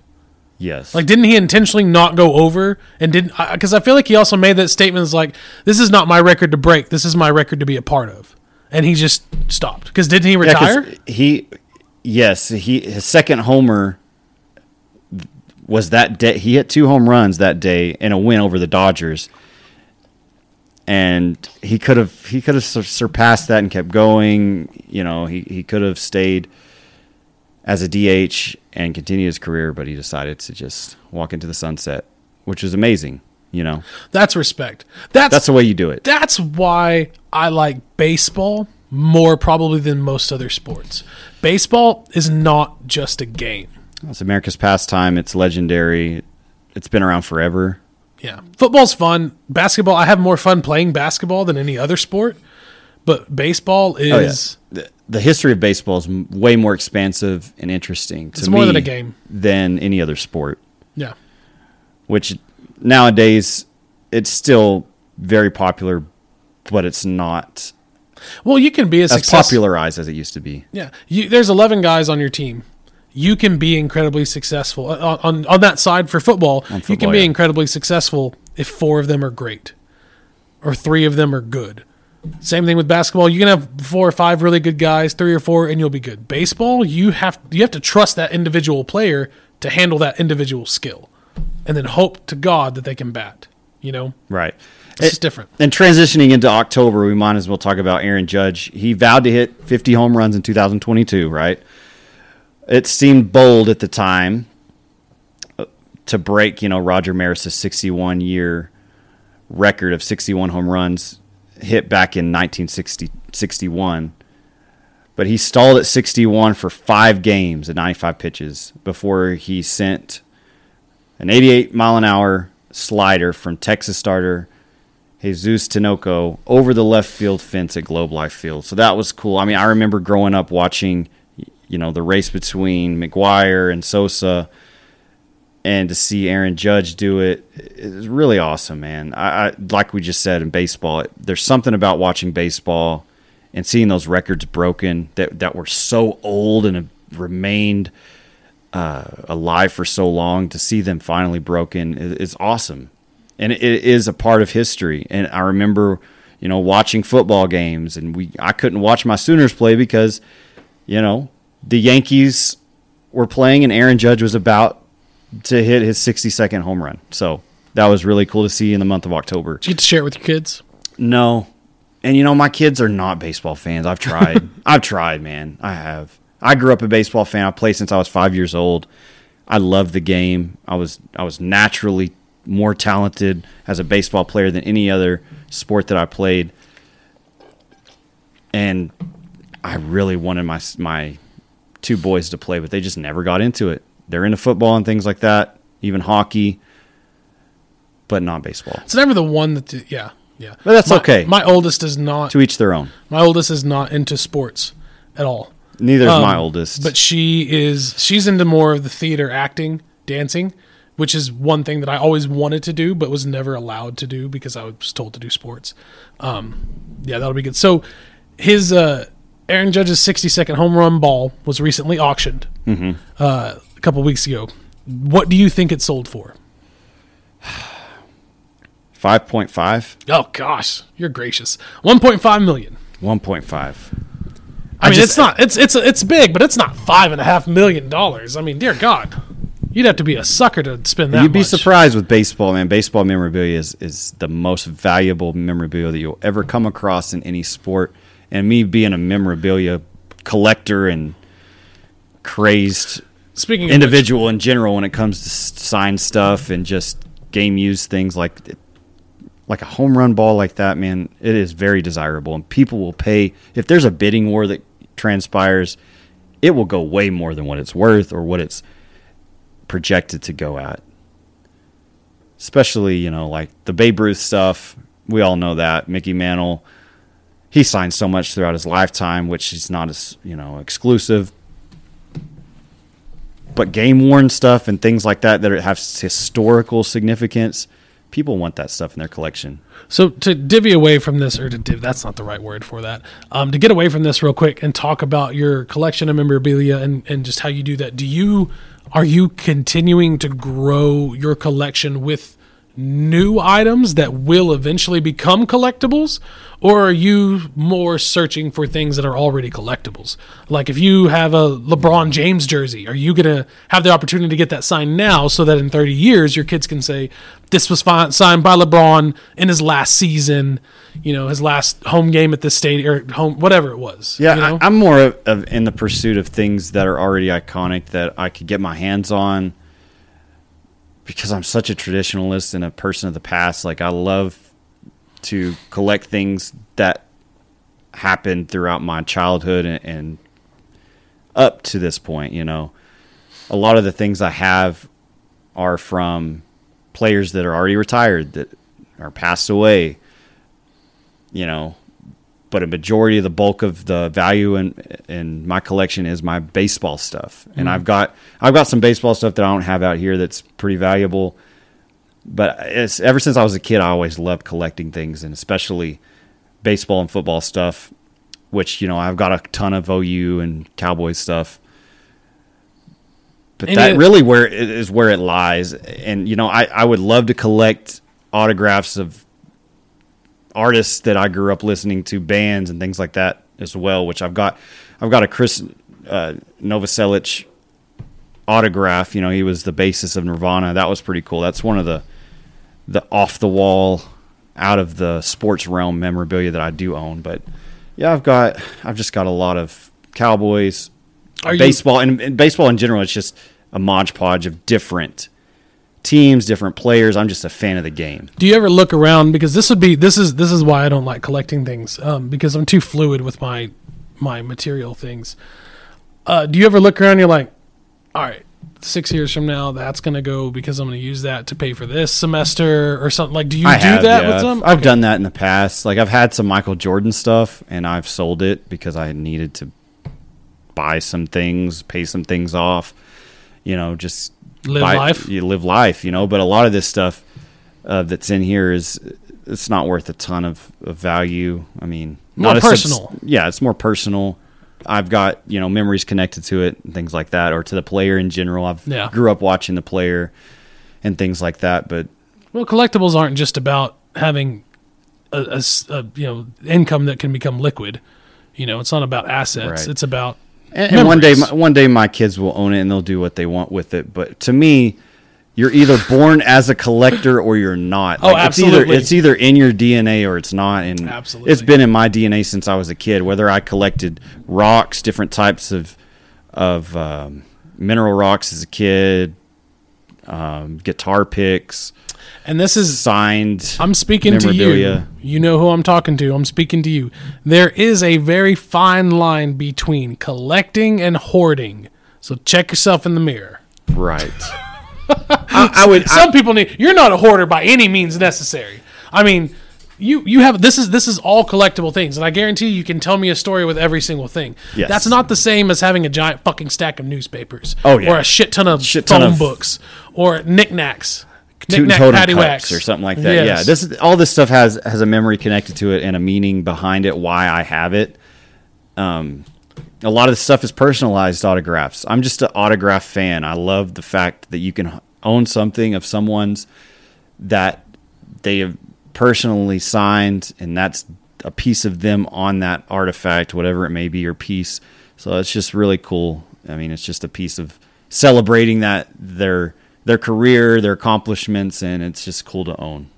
Yes, Like, didn't he intentionally not go over and didn't? Because I feel like he also made that statement as like, "This is not my record to break. This is my record to be a part of," and he just stopped. Because didn't he Yeah, retire? he, yes, he his second homer was that day. He hit two home runs that day in a win over the Dodgers, and he could have he could have surpassed that and kept going. You know, he he could have stayed as a DH and continued his career, but he decided to just walk into the sunset, which is amazing. You know, That's respect. That's that's the way you do it. that's why I like baseball more probably than most other sports. Baseball is not just a game. It's America's pastime. It's legendary. It's been around forever. Yeah. Football's fun. Basketball, I have more fun playing basketball than any other sport. But baseball Oh, yeah. is the, the history of baseball is m- way more expansive and interesting to It's more than me a game. than any other sport. yeah. Which nowadays it's still very popular, but it's not Well, you can be a as success- popularized as it used to be. Yeah, you, there's 11 guys on your team. You can be incredibly successful uh, on on that side for football. you can be yeah. incredibly successful if four of them are great, or three of them are good. Same thing with basketball. You can have four or five really good guys, three or four, and you'll be good. Baseball, you have you have to trust that individual player to handle that individual skill, and then hope to God that they can bat. You know, Right. it's just different. And transitioning into October, we might as well talk about Aaron Judge. He vowed to hit 50 home runs in 2022, right? It seemed bold at the time uh, to break, you know, Roger Maris's 61 year record of 61 home runs hit back in 1961. But he stalled at 61 for five games at 95 pitches before he sent an 88 mile an hour slider from Texas starter Jesus Tinoco over the left field fence at Globe Life Field. So that was cool. I mean, I remember growing up watching, you know, the race between McGwire and Sosa, and to see Aaron Judge do it is really awesome, man. I, I like we just said in baseball, there's something about watching baseball and seeing those records broken that that were so old and remained uh, alive for so long. To see them finally broken is, is awesome and it is a part of history. And I remember, you know, watching football games, and we I couldn't watch my Sooners play because, you know, the Yankees were playing, and Aaron Judge was about to hit his 60 second home run. So that was really cool to see in the month of October. Did you get to share it with your kids? No, and you know, my kids are not baseball fans. I've tried. I've tried, man. I have. I grew up a baseball fan. I played since I was five years old. I loved the game. I was I was naturally more talented as a baseball player than any other sport that I played. And I really wanted my my two boys to play, but they just never got into it. They're into football and things like that, even hockey, but not baseball. It's never the one that, yeah, yeah. But that's My- okay. My oldest is not. To each their own. My oldest is not into sports at all. Neither is my Um, oldest. But she is she's into more of the theater acting, dancing, which is one thing that I always wanted to do but was never allowed to do because I was told to do sports. Um, yeah, that'll be good. So his uh, Aaron Judge's 60 second home run ball was recently auctioned Mm-hmm. uh, a couple weeks ago. What do you think it sold for? Five point five. Oh gosh, you're gracious. 1.5 million. One point five. I I mean, just- it's not. It's it's it's big, but it's not five and a half million dollars. I mean, dear God, you'd have to be a sucker to spend that. You'd be much. surprised with baseball, man. Baseball memorabilia is, is the most valuable memorabilia that you'll ever come across in any sport. And me being a memorabilia collector and crazed Speaking individual in general when it comes to signed stuff and just game used things like like a home run ball like that, man, it is very desirable and people will pay if there's a bidding war that transpires, it will go way more than what it's worth or what it's projected to go at. Especially, you know, like the Babe Ruth stuff, we all know that. Mickey Mantle, he signed so much throughout his lifetime, which is not as, you know, exclusive but game worn stuff and things like that that have historical significance, people want that stuff in their collection. So to divvy away from this, or to div, that's not the right word for that. Um, to get away from this real quick and talk about your collection of memorabilia and, and just how you do that. Do you are you continuing to grow your collection with new items that will eventually become collectibles, or are you more searching for things that are already collectibles? Like if you have a LeBron James jersey, are you gonna have the opportunity to get that signed now so that in 30 years your kids can say this was signed by LeBron in his last season, you know, his last home game at this stadium or home whatever it was. Yeah, you know? I, I'm more of, of in the pursuit of things that are already iconic that I could get my hands on because I'm such a traditionalist and a person of the past. Like I love to collect things that happened throughout my childhood and, and up to this point. You know, a lot of the things I have are from players that are already retired that are passed away. You know, but a majority of the bulk of the value in in my collection is my baseball stuff. And mm-hmm. I've got I've got some baseball stuff that I don't have out here that's pretty valuable. But it's ever since I was a kid I always loved collecting things and especially baseball and football stuff, which, you know, I've got a ton of OU and Cowboys stuff. But And that it- really where it is where it lies. And you know, I, I would love to collect autographs of artists that I grew up listening to, bands and things like that as well. Which I've got, I've got a Chris uh, Novoselic autograph. You know, he was the bassist of Nirvana. That was pretty cool. That's one of the the off the wall, out of the sports realm memorabilia that I do own. But yeah, I've got, I've just got a lot of Cowboys, Are you- baseball, and, and baseball in general. It's just a modge podge of different teams, different players. I'm just a fan of the game. Do you ever look around because this would be this is this is why I don't like collecting things um, because I'm too fluid with my my material things. Uh, do you ever look around? and You're like, all right, six years from now, that's gonna go because I'm gonna use that to pay for this semester or something. Like, do you I do have, that yeah. with I've- I've Okay. done that in the past. Like I've had some Michael Jordan stuff, and I've sold it because I needed to buy some things, pay some things off. You know, just Live buy- life. You live life. You know, but a lot of this stuff uh, that's in here is it's not worth a ton of, of value. I mean, More not a subs- personal. yeah, it's more personal. I've got you know memories connected to it and things like that, or to the player in general. I've Yeah. grew up watching the player and things like that. But Well, collectibles aren't just about having a you know income that can become liquid. You know, it's not about assets. Right. It's about And, and one day, my, one day, my kids will own it and they'll do what they want with it. But to me, you're either born as a collector or you're not. Oh, absolutely. It's either, it's either in your DNA or it's not. And Absolutely. it's been in my DNA since I was a kid. Whether I collected rocks, different types of of um, mineral rocks as a kid, um, guitar picks, and this is signed. I'm speaking to you. You know who I'm talking to. I'm speaking to you. There is a very fine line between collecting and hoarding. So check yourself in the mirror. right. I, I would. I- Some people need. You're not a hoarder by any means necessary. I mean, you you have this is this is all collectible things, and I guarantee you can tell me a story with every single thing. Yes. That's not the same as having a giant fucking stack of newspapers. Oh, yeah. Or a shit ton of Shit ton phone of- books or knickknacks. Toot and totem cups or something like that. Yes. Yeah, this all this stuff has has a memory connected to it and a meaning behind it. Why I have it. Um, a lot of the stuff is personalized autographs. I'm just an autograph fan. I love the fact that you can own something of someone's that they have personally signed, and that's a piece of them on that artifact, whatever it may be, or piece. So it's just really cool. I mean, it's just a piece of celebrating that their their career, their accomplishments, and it's just cool to own.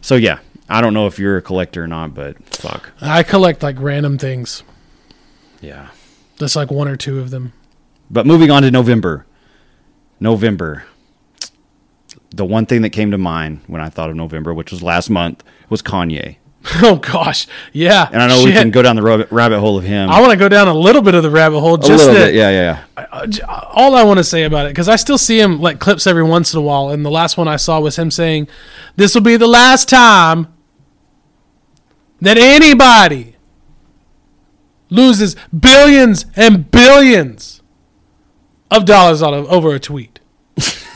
So yeah, I don't know if you're a collector or not, but fuck. I collect like random things. Yeah. Just like one or two of them. But moving on to November. November. The one thing that came to mind when I thought of November, which was last month, was Kanye. Oh gosh, yeah. And I know we can go down the rabbit, rabbit hole of him. I want to go down a little bit of the rabbit hole. Just a little that, bit, yeah, yeah, yeah. all I want to say about it because I still see him like clips every once in a while, and the last one I saw was him saying, "This will be the last time that anybody loses billions and billions of dollars out of over a tweet."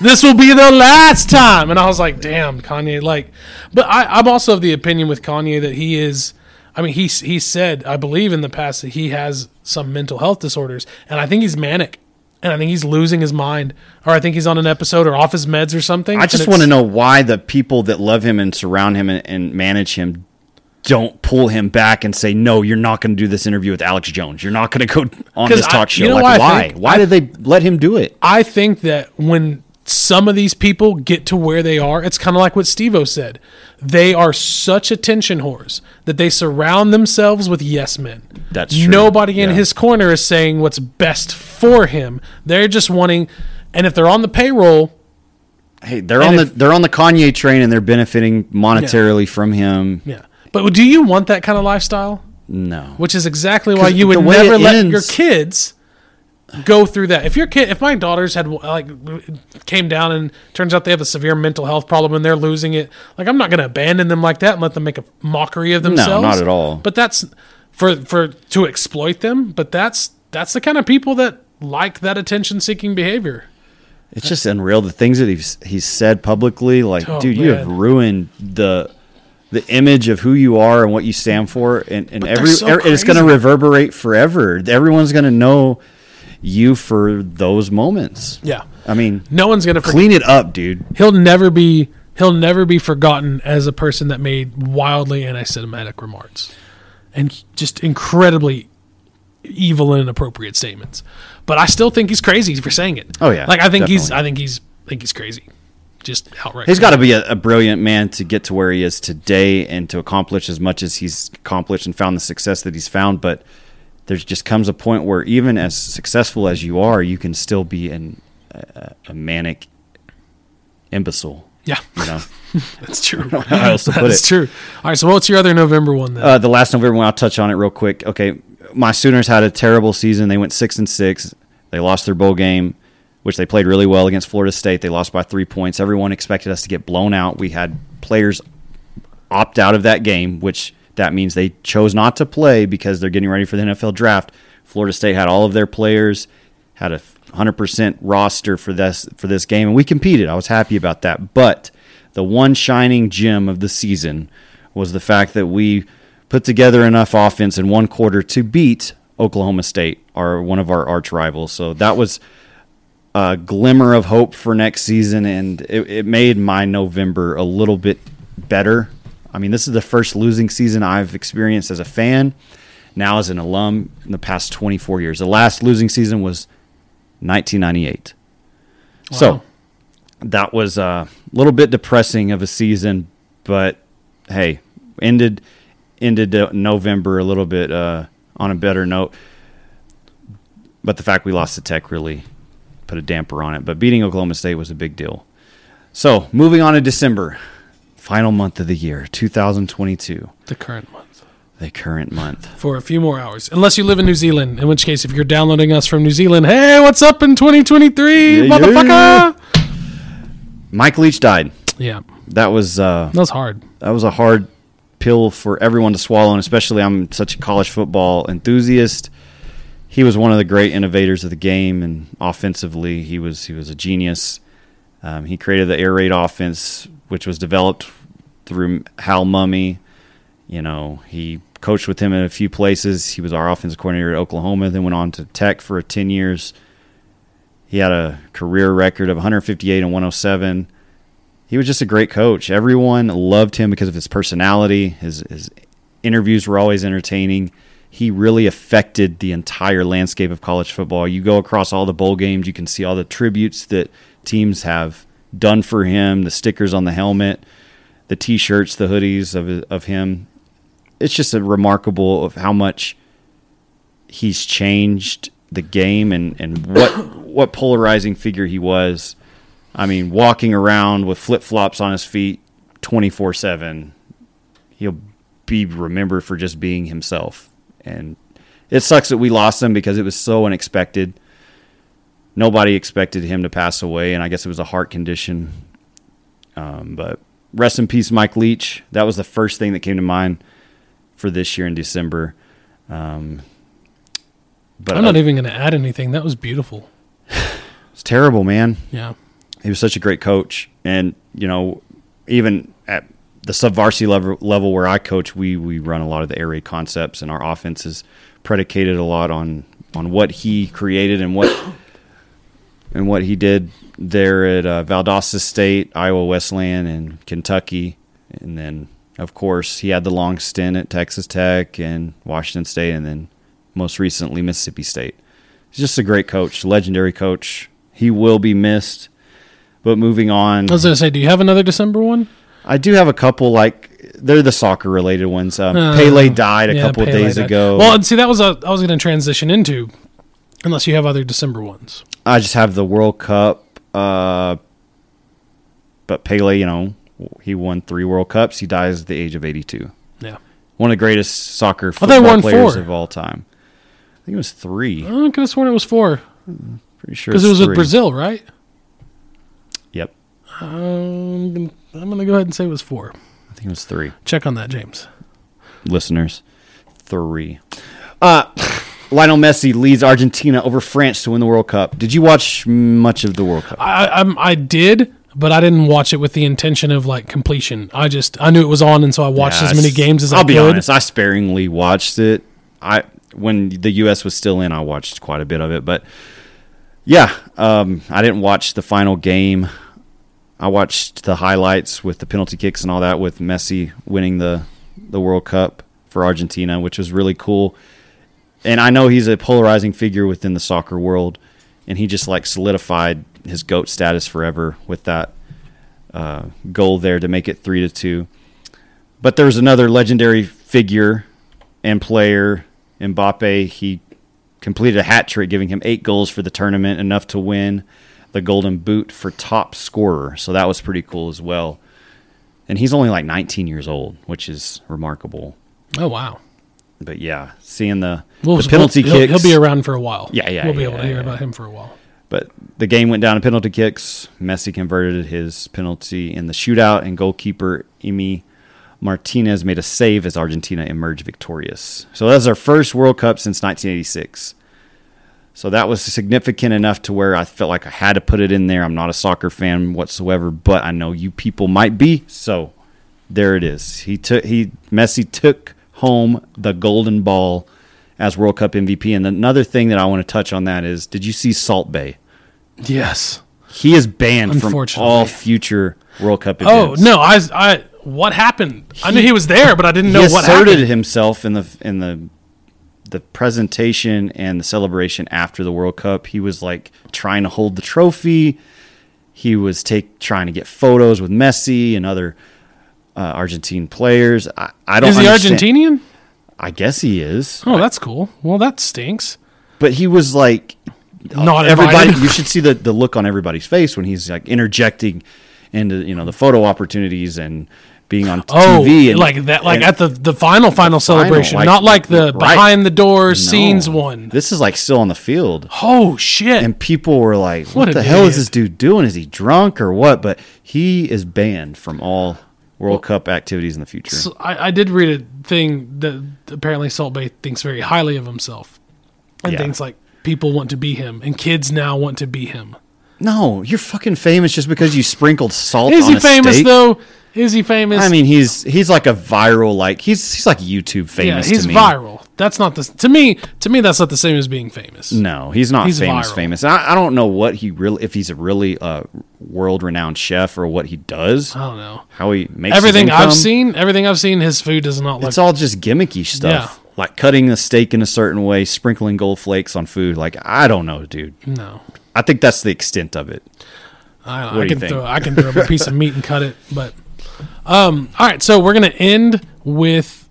This will be the last time, and I was like, "Damn, Kanye!" Like, but I, I'm also of the opinion with Kanye that he is. I mean, he he said, I believe in the past that he has some mental health disorders, and I think he's manic, and I think he's losing his mind, or I think he's on an episode or off his meds or something. I just want to know why the people that love him and surround him and, and manage him don't pull him back and say, "No, you're not going to do this interview with Alex Jones. You're not going to go on this I- talk show." you know like, why why? why I- did they let him do it? I think that when some of these people get to where they are, it's kind of like what Steve-O said. They are such attention whores that they surround themselves with yes men. That's true. Nobody in Yeah. his corner is saying what's best for him. They're just wanting, and if they're on the payroll, Hey, they're on if- the they're on the Kanye train and they're benefiting monetarily from him. yeah. But do you want that kind of lifestyle? No, Which is exactly why you would never let ends- your kids go through that. If your kid, if my daughters had like came down and turns out they have a severe mental health problem and they're losing it, like I'm not going to abandon them like that and let them make a mockery of themselves. No, not at all. But that's for for to exploit them. But that's that's the kind of people that like that attention seeking behavior. It's just unreal the things that he's he's said publicly. Like, Oh, dude, you have ruined the the image of who you are and what you stand for, and, and every so er- it's going to reverberate forever. Everyone's going to know you for those moments. Yeah. I mean, No one's going to clean it up, dude. He'll never be he'll never be forgotten as a person that made wildly anti-Semitic remarks and just incredibly evil and inappropriate statements. But I still think he's crazy for saying it. Oh, yeah, like I think he's. I think he's I think he's crazy, just outright. He's got to be a, a brilliant man to get to where he is today and to accomplish as much as he's accomplished and found the success that he's found. But there just comes a point where even as successful as you are, you can still be an, a, a manic imbecile. yeah, You know, that's true. else to put That's it. true. All right, so what's your other November one then? Uh, the last November one, I'll touch on it real quick. Okay, my Sooners had a terrible season. They went six and six. They lost their bowl game, which they played really well against Florida State. They lost by three points. Everyone expected us to get blown out. We had players opt out of that game, which that means they chose not to play because they're getting ready for the NFL draft. Florida State had all of their players, had a 100% roster for this for this game, and we competed. I was happy about that. But the one shining gem of the season was the fact that we put together enough offense in one quarter to beat Oklahoma State, our one of our arch rivals. So that was a glimmer of hope for next season, and it, it made my November a little bit better. I mean, this is the first losing season I've experienced as a fan. Now, as an alum, in the past 24 years, the last losing season was 1998. So that was a little bit depressing of a season, but hey, ended ended uh, November a little bit uh, on a better note. But the fact we lost to Tech really put a damper on it. But beating Oklahoma State was a big deal. So moving on to December, final month of the year, 2022, the current month. the current month. For a few more hours, unless you live in New Zealand. In which case, if you're downloading us from New Zealand, hey, what's up in 2023, Yeah, motherfucker? Mike Leach died. Yeah, That was uh, that was hard. that was a hard pill for everyone to swallow, and especially I'm such a college football enthusiast. He was one of the great innovators of the game, and offensively, he was he was a genius. Um, he created the air raid offense, which was developed through Hal Mumme. You know, he coached with him in a few places. He was our offensive coordinator at Oklahoma, then went on to Tech for 10 years. He had a career record of 158 and 107 he was just a great coach. Everyone loved him because of his personality, his his interviews were always entertaining. He really affected the entire landscape of college football. You go across all the bowl games, you can see all the tributes that teams have done for him, the stickers on the helmet, the t-shirts, the hoodies of of him. It's just a remarkable of how much he's changed the game and, and what what polarizing figure he was. I mean, walking around with flip flops on his feet twenty four seven, he'll be remembered for just being himself. And it sucks that we lost him because it was so unexpected. Nobody expected him to pass away, and I guess it was a heart condition. Um, but rest in peace, Mike Leach. That was the first thing that came to mind for this year in December. Um, but I'm not even going to add anything. That was beautiful. It's terrible, man. Yeah. He was such a great coach, and you know, even at the sub varsity level, level where I coach, we we run a lot of the air raid concepts, and our offense is predicated a lot on on what he created and what and what he did there at uh, Valdosta State, Iowa Wesleyan, and Kentucky, and then of course he had the long stint at Texas Tech and Washington State, and then most recently Mississippi State. He's just a great coach, legendary coach. He will be missed. But moving on, I was going to say, do you have another December one? I do have a couple. Like they're the soccer related ones. Um, uh, Pele died a yeah, couple Pele days died. ago. Well, and see, that was a I was going to transition into, unless you have other December ones. I just have the World Cup. Uh, but Pele, you know, he won three World Cups. He dies at the age of eighty-two. Yeah, one of the greatest soccer football players four. of all time I think it was three. Oh, I could have sworn it was four. Pretty sure because it was three. with Brazil, right? Yep. Um, I'm gonna go ahead and say it was four. I think it was three. Check on that, James. Listeners, three. Uh, Lionel Messi leads Argentina over France to win the World Cup. Did you watch much of the World Cup? I, I, I did, but I didn't watch it with the intention of like completion. I just I knew it was on, and so I watched yeah, as many games as I'll I could. I'll be honest, I sparingly watched it. I when the U.S. was still in, I watched quite a bit of it. But yeah, um, I didn't watch the final game. I watched the highlights with the penalty kicks and all that, with Messi winning the the World Cup for Argentina, which was really cool. And I know he's a polarizing figure within the soccer world, and he just like solidified his goat status forever with that uh, goal there to make it three to two. But there was another legendary figure and player Mbappe, he completed a hat trick, giving him eight goals for the tournament, enough to win the Golden Boot for top scorer. So that was pretty cool as well. And he's only like 19 years old, which is remarkable. Oh wow! But yeah, seeing the, the penalty we'll, kicks, he'll, he'll, be around for a while. Yeah, yeah, we'll be yeah, able to hear yeah. about him for a while. But the game went down to penalty kicks. Messi converted his penalty in the shootout, and goalkeeper Emi Martinez made a save as Argentina emerged victorious. So that was our first World Cup since 1986. So that was significant enough to where I felt like I had to put it in there. I'm not a soccer fan whatsoever, but I know you people might be. So there it is. He took he Messi took home the golden ball as World Cup MVP. And another thing that I want to touch on that is did you see Salt Bae? Yes. He is banned from all future World Cup oh, events. Oh, no, I I what happened? He, I knew he was there, but I didn't know what happened. He asserted himself in the in the the presentation and the celebration after the World Cup. He was like trying to hold the trophy. He was take trying to get photos with Messi and other uh, Argentine players. I, I don't. Know. Is he understand. Argentinian? I guess he is. Oh, that's cool. Well, that stinks. But he was like, not everybody. you should see the the look on everybody's face when he's like interjecting into you know the photo opportunities and being on oh, TV. And, like that, like at the the final final the celebration, final, like, not like the right. behind the doors no, scenes one. This is like still on the field. Oh shit! And people were like, "What, what the hell is this dude doing? Is he drunk or what?" But he is banned from all World well, Cup activities in the future. So I, I, did read a thing that apparently Salt Bae thinks very highly of himself, and yeah. things like people want to be him, and kids now want to be him. No, you're fucking famous just because you sprinkled salt. Is he famous steak. though? Is he famous? I mean, he's he's like a viral like he's he's like YouTube famous. Yeah, he's viral. That's not the to me. To me, that's not the same as being famous. No, he's not He's famous. viral. Famous. I, I don't know what he really, if he's a really uh, world-renowned chef or what he does, I don't know. how he makes Everything I've seen, everything I've seen, his food does not look. It's all just gimmicky stuff, like cutting the steak in a certain way, sprinkling gold flakes on food. Like I don't know, dude. no. I think that's the extent of it. I, I can throw I can throw a piece of meat and cut it, but um. All right, so we're gonna end with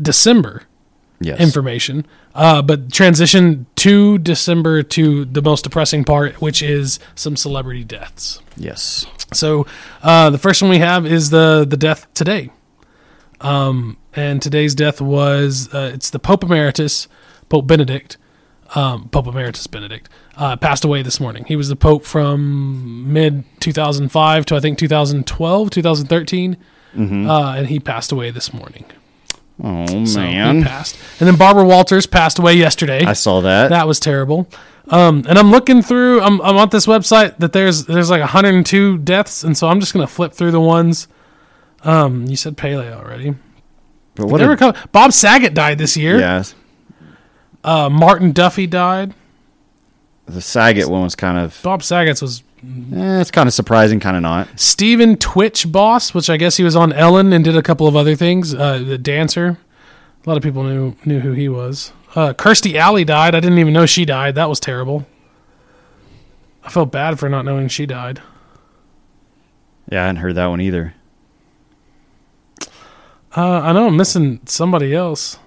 December Yes. information, uh, but transition to December to the most depressing part, which is some celebrity deaths. yes. So uh, the first one we have is the the death today, um, and today's death was uh, it's the Pope Emeritus, Pope Benedict, um, Pope Emeritus Benedict uh, passed away this morning. He was the Pope from mid 2005 to I think 2012, 2013, uh, and he passed away this morning. Oh So man, passed, and then Barbara Walters passed away yesterday. I saw that. That was terrible. Um, and I'm looking through. I'm, I'm on this website that there's there's like 102 deaths, and so I'm just gonna flip through the ones. Um, you said Pele already. but what? A, Bob Saget died this year. Yes. Uh, Martin Duffy died. the Saget one was kind of. Bob Saget's was Eh, it's kind of surprising, kind of not. Stephen Twitch Boss, which I guess he was on Ellen and did a couple of other things. Uh, the dancer. A lot of people knew knew who he was. Uh, Kirstie Alley died. I didn't even know she died. That was terrible. I felt bad for not knowing she died. Yeah, I hadn't heard that one either. Uh, I know I'm missing somebody else.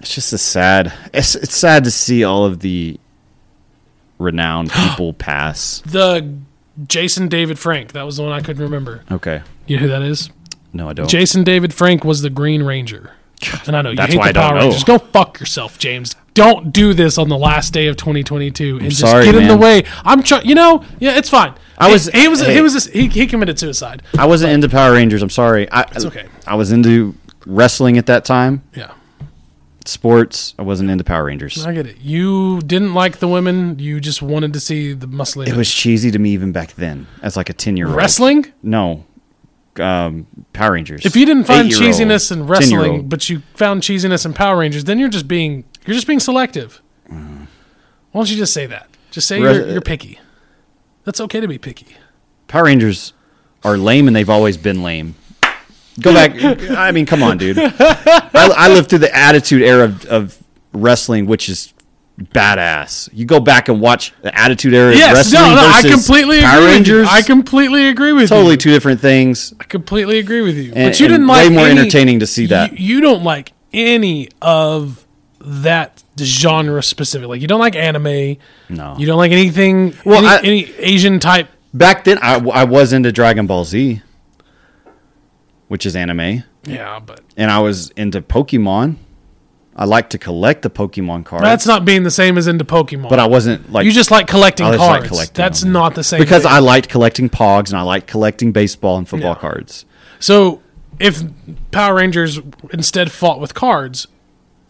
It's just a sad. It's it's sad to see all of the renowned people pass. The Jason David Frank. That was the one I couldn't remember. Okay, You know who that is? no, I don't. Jason David Frank was the Green Ranger. And I know you That's hate why the I don't Power know. Rangers. Go fuck yourself, James. Don't do this on the last day of 2022 and just sorry, get in the man. way. I'm trying. You know, yeah, it's fine. I was- He, he was. hey. He was. He, he committed suicide. I wasn't into Power Rangers. I'm sorry. I, It's okay. I was into wrestling at that time. Yeah, Sports. I wasn't into Power Rangers. I get it. You didn't like the women. You just wanted to see the muscly. It was cheesy to me even back then, as like a ten year old. wrestling. No, um, Power Rangers. If you didn't find cheesiness in wrestling, but you found cheesiness in Power Rangers, then you're just being you're just being selective. Why don't you just say that? Just say Res- you're, you're picky. That's okay to be picky. Power Rangers are lame, and they've always been lame. Go back. I mean, come on, dude. I, I lived through the Attitude Era of, of wrestling, which is badass. You go back and watch the Attitude Era of Yes, wrestling no, no, I completely Power agree Rangers. with you. I completely agree with you. totally two different things. I completely agree with you. And- but you didn't like way more any- entertaining to see that. You, you don't like any of that genre specific. Like you don't like anime. No. You don't like anything. Well, any, I- any Asian type. Back then, I, I was into Dragon Ball Z, which is anime, Yeah, but and I was into Pokemon. I like to collect the Pokemon cards. that's not being the same as into Pokemon. but I wasn't like you just like collecting I just like cards. collecting That's them. not the same. because thing. I liked collecting Pogs and I liked collecting baseball and football Yeah. cards. So if Power Rangers instead fought with cards,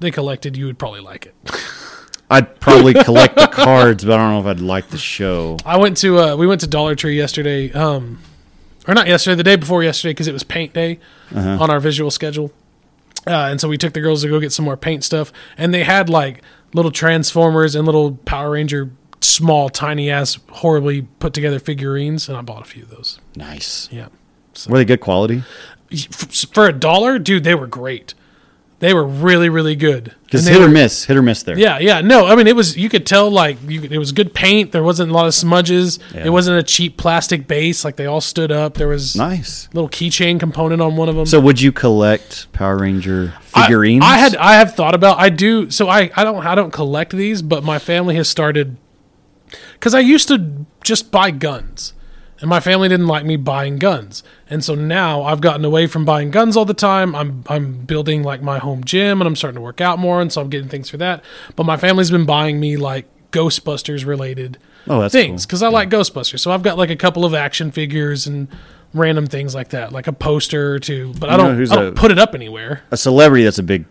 they collected, you would probably like it. I'd probably collect the cards, but I don't know if I'd like the show. I went to uh, we went to Dollar Tree yesterday, um, or not yesterday, the day before yesterday because it was paint day on our visual schedule, uh, and so we took the girls to go get some more paint stuff, and they had like little Transformers and little Power Ranger, small, tiny ass, horribly put together figurines, and I bought a few of those. Nice. Yeah, Were they good quality? For a dollar, dude, they were great. They were really, really good. Because hit or miss, hit or miss there. Yeah, yeah. No, I mean it was. You could tell like you, it was good paint. There wasn't a lot of smudges. Yeah. It wasn't a cheap plastic base. Like they all stood up. There was Nice. little keychain component on one of them. So would you collect Power Ranger figurines? I, I had I have thought about I do so I I don't I don't collect these, but my family has started because I used to just buy guns, and my family didn't like me buying guns, and so now I've gotten away from buying guns all the time. I'm I'm building like my home gym, and I'm starting to work out more, and so I'm getting things for that. But my family's been buying me like Ghostbusters related Oh, things cool. because I like Ghostbusters. So I've got like a couple of action figures and random things like that, like a poster or two. But I You know don't I don't a- put it up anywhere. a celebrity that's a big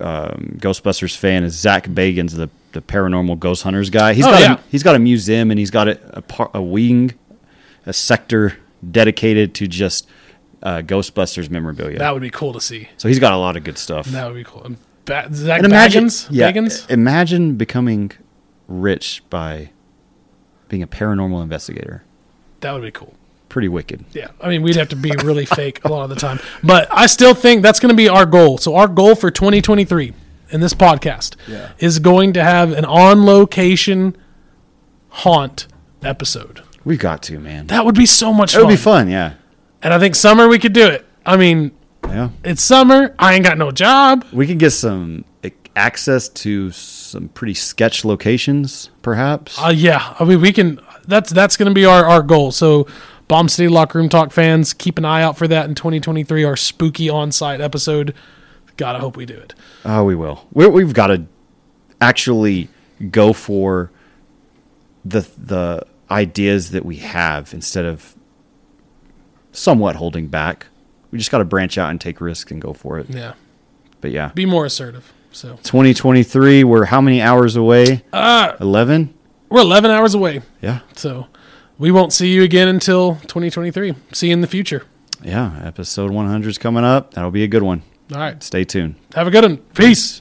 um, Ghostbusters fan is Zach Bagans, the the paranormal ghost hunters guy. He's Oh, got yeah. a, he's got a museum and he's got a a, par, a wing, a sector dedicated to just uh, Ghostbusters memorabilia. That would be cool to see. so he's got a lot of good stuff. That would be cool. And ba- Zach And imagine, Baggins? yeah, Baggins? imagine becoming rich by being a paranormal investigator. That would be cool. Pretty wicked. Yeah, I mean, we'd have to be really fake a lot of the time, but I still think that's going to be our goal. So our goal for 2023 in this podcast Yeah. is going to have an on-location haunt episode. We've got to, man. That would be so much fun. It would be fun, yeah. And I think summer we could do it. I mean, Yeah. it's summer. I ain't got no job. We could get some access to some pretty sketch locations, perhaps. Uh, yeah, I mean, we can. That's that's going to be our our goal. So, Bomb City Locker Room Talk fans, keep an eye out for that in 2023. Our spooky on-site episode. God, I hope we do it. Oh, we will. We're, we've got to actually go for the the ideas that we have instead of somewhat holding back. We just got to branch out and take risks and go for it. Yeah, But yeah, be more assertive. So 2023. We're how many hours away? uh, Eleven. we're 11 hours away. Yeah, So we won't see you again until 2023. See you in the future. yeah. Episode 100 is coming up. That'll be a good one. All right, Stay tuned. have a good one. Peace.